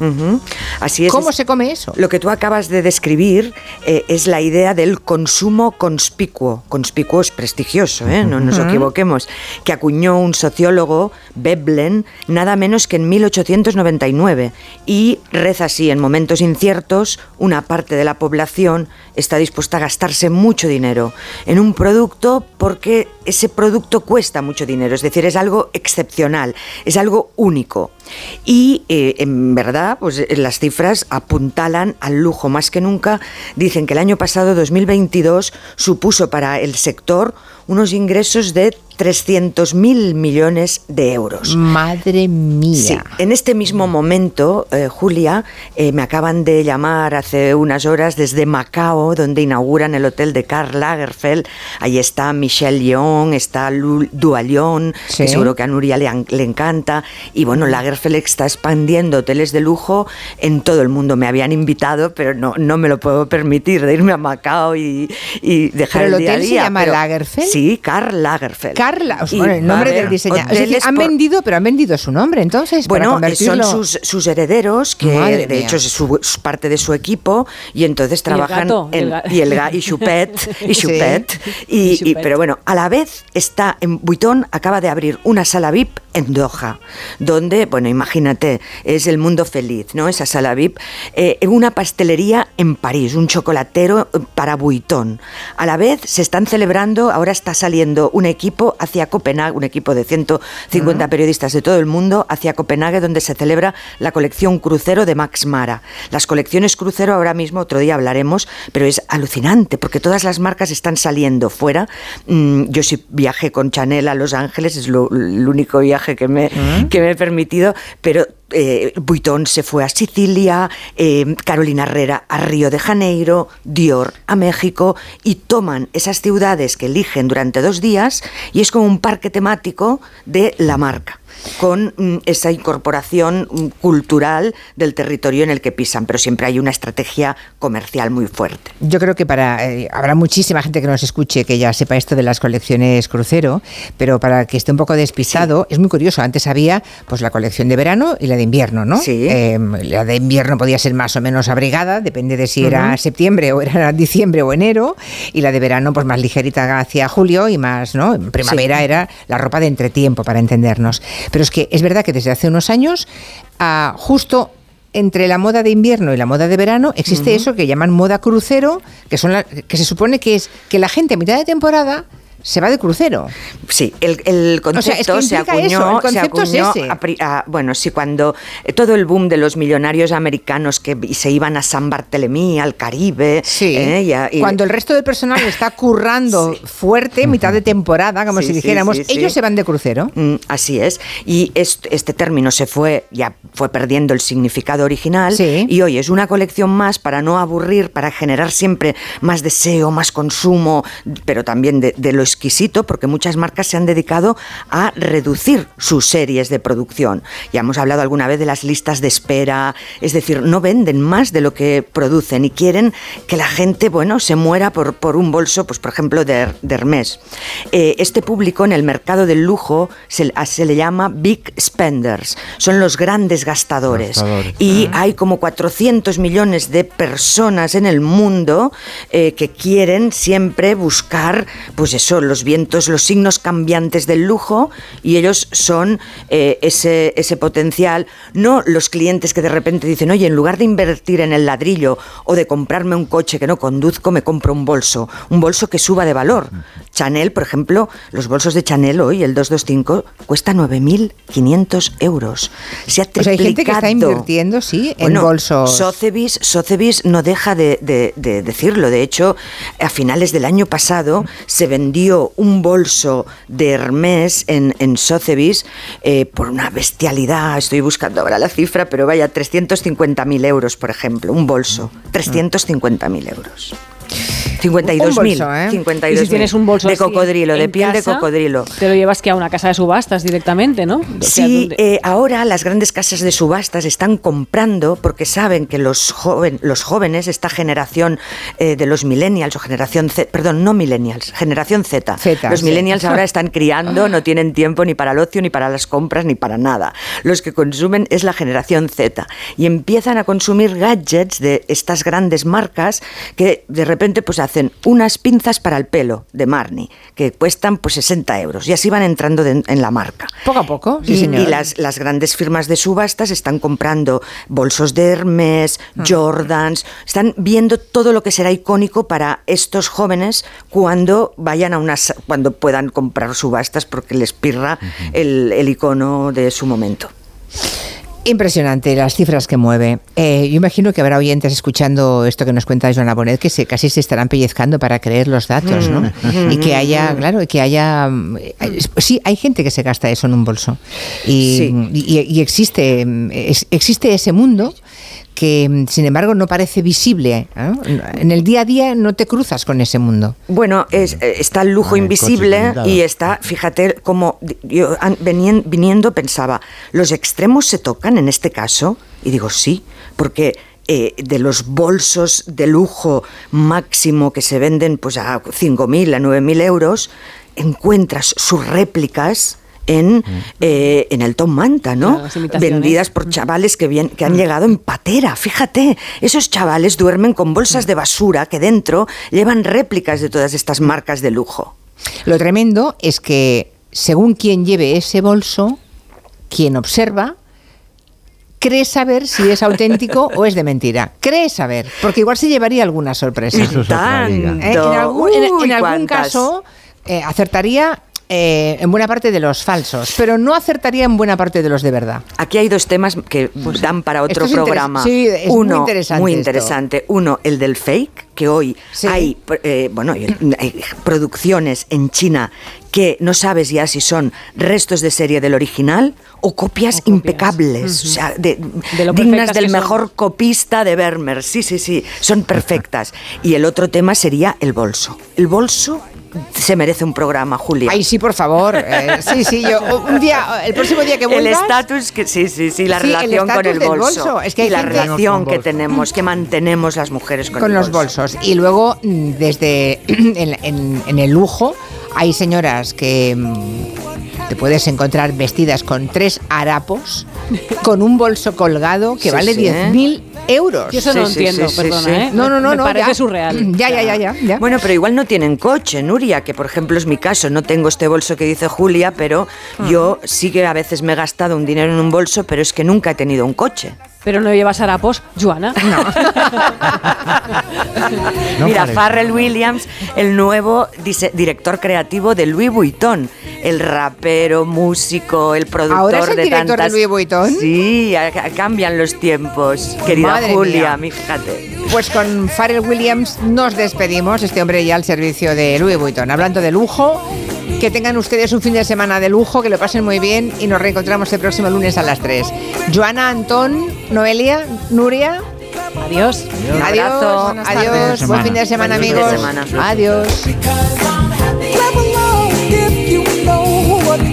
Así es. ¿Cómo es- se come eso? Lo que tú acabas de describir eh, es la idea del consumo conspicuo. Conspicuo es prestigioso, ¿eh? no nos equivoquemos. Que acuñó un sociólogo, Veblen, nada menos que en 1899. Y reza así: en momentos inciertos, una parte de la población está dispuesta a gastarse mucho dinero en un producto porque ese producto cuesta mucho dinero. Es decir, es algo excepcional, es algo único. Y eh, en verdad, pues eh, las cifras apuntalan al lujo más que nunca. Dicen que el año pasado, 2022, supuso para el sector unos ingresos de 300.000 millones de euros. Madre mía. Sí, en este mismo momento, eh, Julia, eh, me acaban de llamar hace unas horas desde Macao, donde inauguran el hotel de Karl Lagerfeld. Ahí está Michelle Yeoh, está Dua Sí. que seguro que a Nuria le, le encanta. Y bueno, Lagerfeld está expandiendo hoteles de lujo en todo el mundo. Me habían invitado, pero no, no me lo puedo permitir de irme a Macao y, y dejar ¿Pero el el día a hotel se día, llama pero- Lagerfeld? Sí, Karl Lagerfeld. Carla, o sea, bueno, el nombre del diseñador. Es decir, hoteles han por- vendido, pero han vendido su nombre, entonces, para Bueno, eh, son sus, sus herederos, que Madre de mía. hecho es, su- es parte de su equipo, y entonces Y el trabajan gato, y el en, ga- y el ga- y Chupet, y Sí. Chupet, y, Y y- Chupet. pero bueno, a la vez está en Vuitton, acaba de abrir una sala VIP en Doha, donde, bueno, imagínate, es el mundo feliz, ¿no? Esa sala VIP, eh, una pastelería en París, un chocolatero eh, para Vuitton. A la vez se están celebrando, ahora está está saliendo un equipo hacia Copenhague, un equipo de 150 periodistas de todo el mundo hacia Copenhague, donde se celebra la colección crucero de Max Mara. Las colecciones crucero ahora mismo, otro día hablaremos, pero es alucinante porque todas las marcas están saliendo fuera. Mm, yo sí viajé con Chanel a Los Ángeles, es lo- el único viaje que me, que me he permitido, pero eh, se fue a Sicilia, eh, Carolina Herrera a Río de Janeiro, Dior a México y toman esas ciudades que eligen durante dos días y es como un parque temático de la marca con mm, esa incorporación mm, cultural del territorio en el que pisan, pero siempre hay una estrategia comercial muy fuerte. Yo creo que para eh, habrá muchísima gente que nos escuche que ya sepa esto de las colecciones crucero, pero para que esté un poco despistado, es muy curioso. Antes había pues la colección de verano y la de invierno, ¿no? Sí. Eh, la de invierno podía ser más o menos abrigada, depende de si era septiembre o era diciembre o enero, y la de verano pues más ligerita hacia julio y más, ¿no? En primavera Sí. era la ropa de entretiempo para entendernos. Pero es que es verdad que desde hace unos años, ah, justo entre la moda de invierno y la moda de verano existe eso que llaman moda crucero, que son la- que se supone que es que la gente a mitad de temporada se va de crucero. Sí, el, el O sea, es que concepto se acuñó, eso, el se concepto es acuñó ese. a pri- a- bueno, sí, cuando eh, todo el boom de los millonarios americanos que se iban a San Bartolomé, al Caribe, eh, y a- y- Cuando el resto del personal está currando fuerte, mitad de temporada, como Sí, si sí, dijéramos, sí, sí. ellos se van de crucero. Mm, así es. Y este, este término se fue, ya fue perdiendo el significado original. Y hoy es una colección más para no aburrir, para generar siempre más deseo, más consumo, pero también de, de lo exquisito, porque muchas marcas se han dedicado a reducir sus series de producción. Ya hemos hablado alguna vez de las listas de espera, es decir, no venden más de lo que producen y quieren que la gente, bueno, se muera por, por un bolso, pues por ejemplo, de, de Hermès. Eh, este público en el mercado del lujo se, le llama Big Spenders, son los grandes gastadores. Gastadores. Y hay como 400 millones de personas en el mundo eh, que quieren siempre buscar, pues eso, los vientos, los signos cambiantes del lujo y ellos son eh, ese, ese potencial, no los clientes que de repente dicen, oye, en lugar de invertir en el ladrillo o de comprarme un coche que no conduzco, me compro un bolso, un bolso que suba de valor. Chanel, por ejemplo, los bolsos de Chanel hoy, el 225, cuesta 9.500 euros. Se ha O sea, hay gente que está triplicado. invirtiendo, sí, en Bueno, bolsos. Sotheby's, Sotheby's no deja de, de- de decirlo. De hecho, a finales del año pasado se vendió un bolso de Hermès en, en Sotheby's eh, por una bestialidad. Estoy buscando ahora la cifra, pero vaya, 350.000 euros, por ejemplo. Un bolso, 350.000 euros. 52.000. Un bolso, ¿eh? 52.000. Y si tienes un bolso de cocodrilo, de piel de cocodrilo. Te lo llevas que a una casa de subastas directamente, ¿no? O sea, Sí, eh, ahora las grandes casas de subastas están comprando porque saben que los, joven, los jóvenes, esta generación eh, de los millennials o generación Z, perdón, no millennials, generación Z. Z, los sí. millennials ahora están criando, no tienen tiempo ni para el ocio, ni para las compras, ni para nada. Los que consumen es la generación Z y empiezan a consumir gadgets de estas grandes marcas que de repente pues hacen unas pinzas para el pelo de Marni que cuestan pues 60 euros y así van entrando de- en la marca. Poco a poco, sí, y, señor. y las, las grandes firmas de subastas están comprando bolsos de Hermes, Ah. Jordans, están viendo todo lo que será icónico para estos jóvenes cuando vayan a unas, cuando puedan comprar subastas porque les pirra el, el icono de su momento. Impresionante las cifras que mueve. Eh, yo imagino que habrá oyentes escuchando esto que nos cuenta Joana Bonet que se, casi se estarán pellizcando para creer los datos, ¿no? Mm. Y que haya, claro, que haya... mm, Sí, hay gente que se gasta eso en un bolso. Y, Sí. y- y existe, mm, es- existe ese mundo que, mm, sin embargo, no parece visible. ¿no? En el día a día no te cruzas con ese mundo. Bueno, es, eh, está el lujo Ah, invisible y está, fíjate, como yo venien- viniendo pensaba, ¿los extremos se tocan en este caso? Y digo, sí, porque eh, de los bolsos de lujo máximo que se venden pues a 5.000, a 9.000 euros, encuentras sus réplicas en, eh, en el Tom Manta, ¿no? Vendidas por chavales que, bien, que han llegado en patera. Fíjate, esos chavales duermen con bolsas de basura que dentro llevan réplicas de todas estas marcas de lujo. Lo tremendo es que según quien lleve ese bolso, quien observa, cree saber si es auténtico o es de mentira. Cree saber, porque igual se llevaría alguna sorpresa. Eso es. ¿Eh? En algún, en- en Uy, algún cuántas. caso, eh, acertaría eh, en buena parte de los falsos, pero no acertaría en buena parte de los de verdad. Aquí hay dos temas que dan para otro programa. sí, es muy interesante muy esto. interesante. Uno, el del fake, que hoy hay, eh, bueno, hay producciones en China que no sabes ya si son restos de serie del original o copias, impecables, o sea, de- dignas del son. mejor copista de Vermeer. Sí, sí, sí, son perfectas. y el otro tema sería el bolso. El bolso se merece un programa, Julia. Ay, sí, por favor. eh, sí, sí, yo un día, el próximo día que El vuelvas... estatus, que sí, sí, sí, la Sí, el relación con el bolso. bolso. Es que hay y la relación que bolso. tenemos, que mantenemos las mujeres con, con el los bolso. Bolsos. Y luego, mm, desde en, en- en el lujo, hay señoras que mm, te puedes encontrar vestidas con tres harapos, con un bolso colgado que Sí, vale sí, ¿eh? 10.000 euros. Yo eso no Sí, entiendo, sí, sí, perdona, sí. ¿eh? No, no, no, Me no, parece ya. surreal. Ya, ya, ya, ya, ya. Bueno, pero igual no tienen coche, Nuria, que por ejemplo es mi caso. No tengo este bolso que dice Julia, pero Ah. yo sí que a veces me he gastado un dinero en un bolso, pero es que nunca he tenido un coche. Pero no llevas harapos, Joana. No Mira. Farrell Williams, el nuevo director creativo de Louis Vuitton, el rapero, músico, el productor ¿Ahora es el de director de. Louis Vuitton? Sí, cambian los tiempos, querida Madre Julia, mía. fíjate. Pues con Pharrell Williams nos despedimos, este hombre ya al servicio de Louis Vuitton. Hablando de lujo, que tengan ustedes un fin de semana de lujo, que lo pasen muy bien y nos reencontramos el próximo lunes a las 3. Joana, Antón, Noelia, Nuria. Adiós. Adiós, adiós, Buenas buen fin de semana, Buen fin de amigos. semana. Adiós.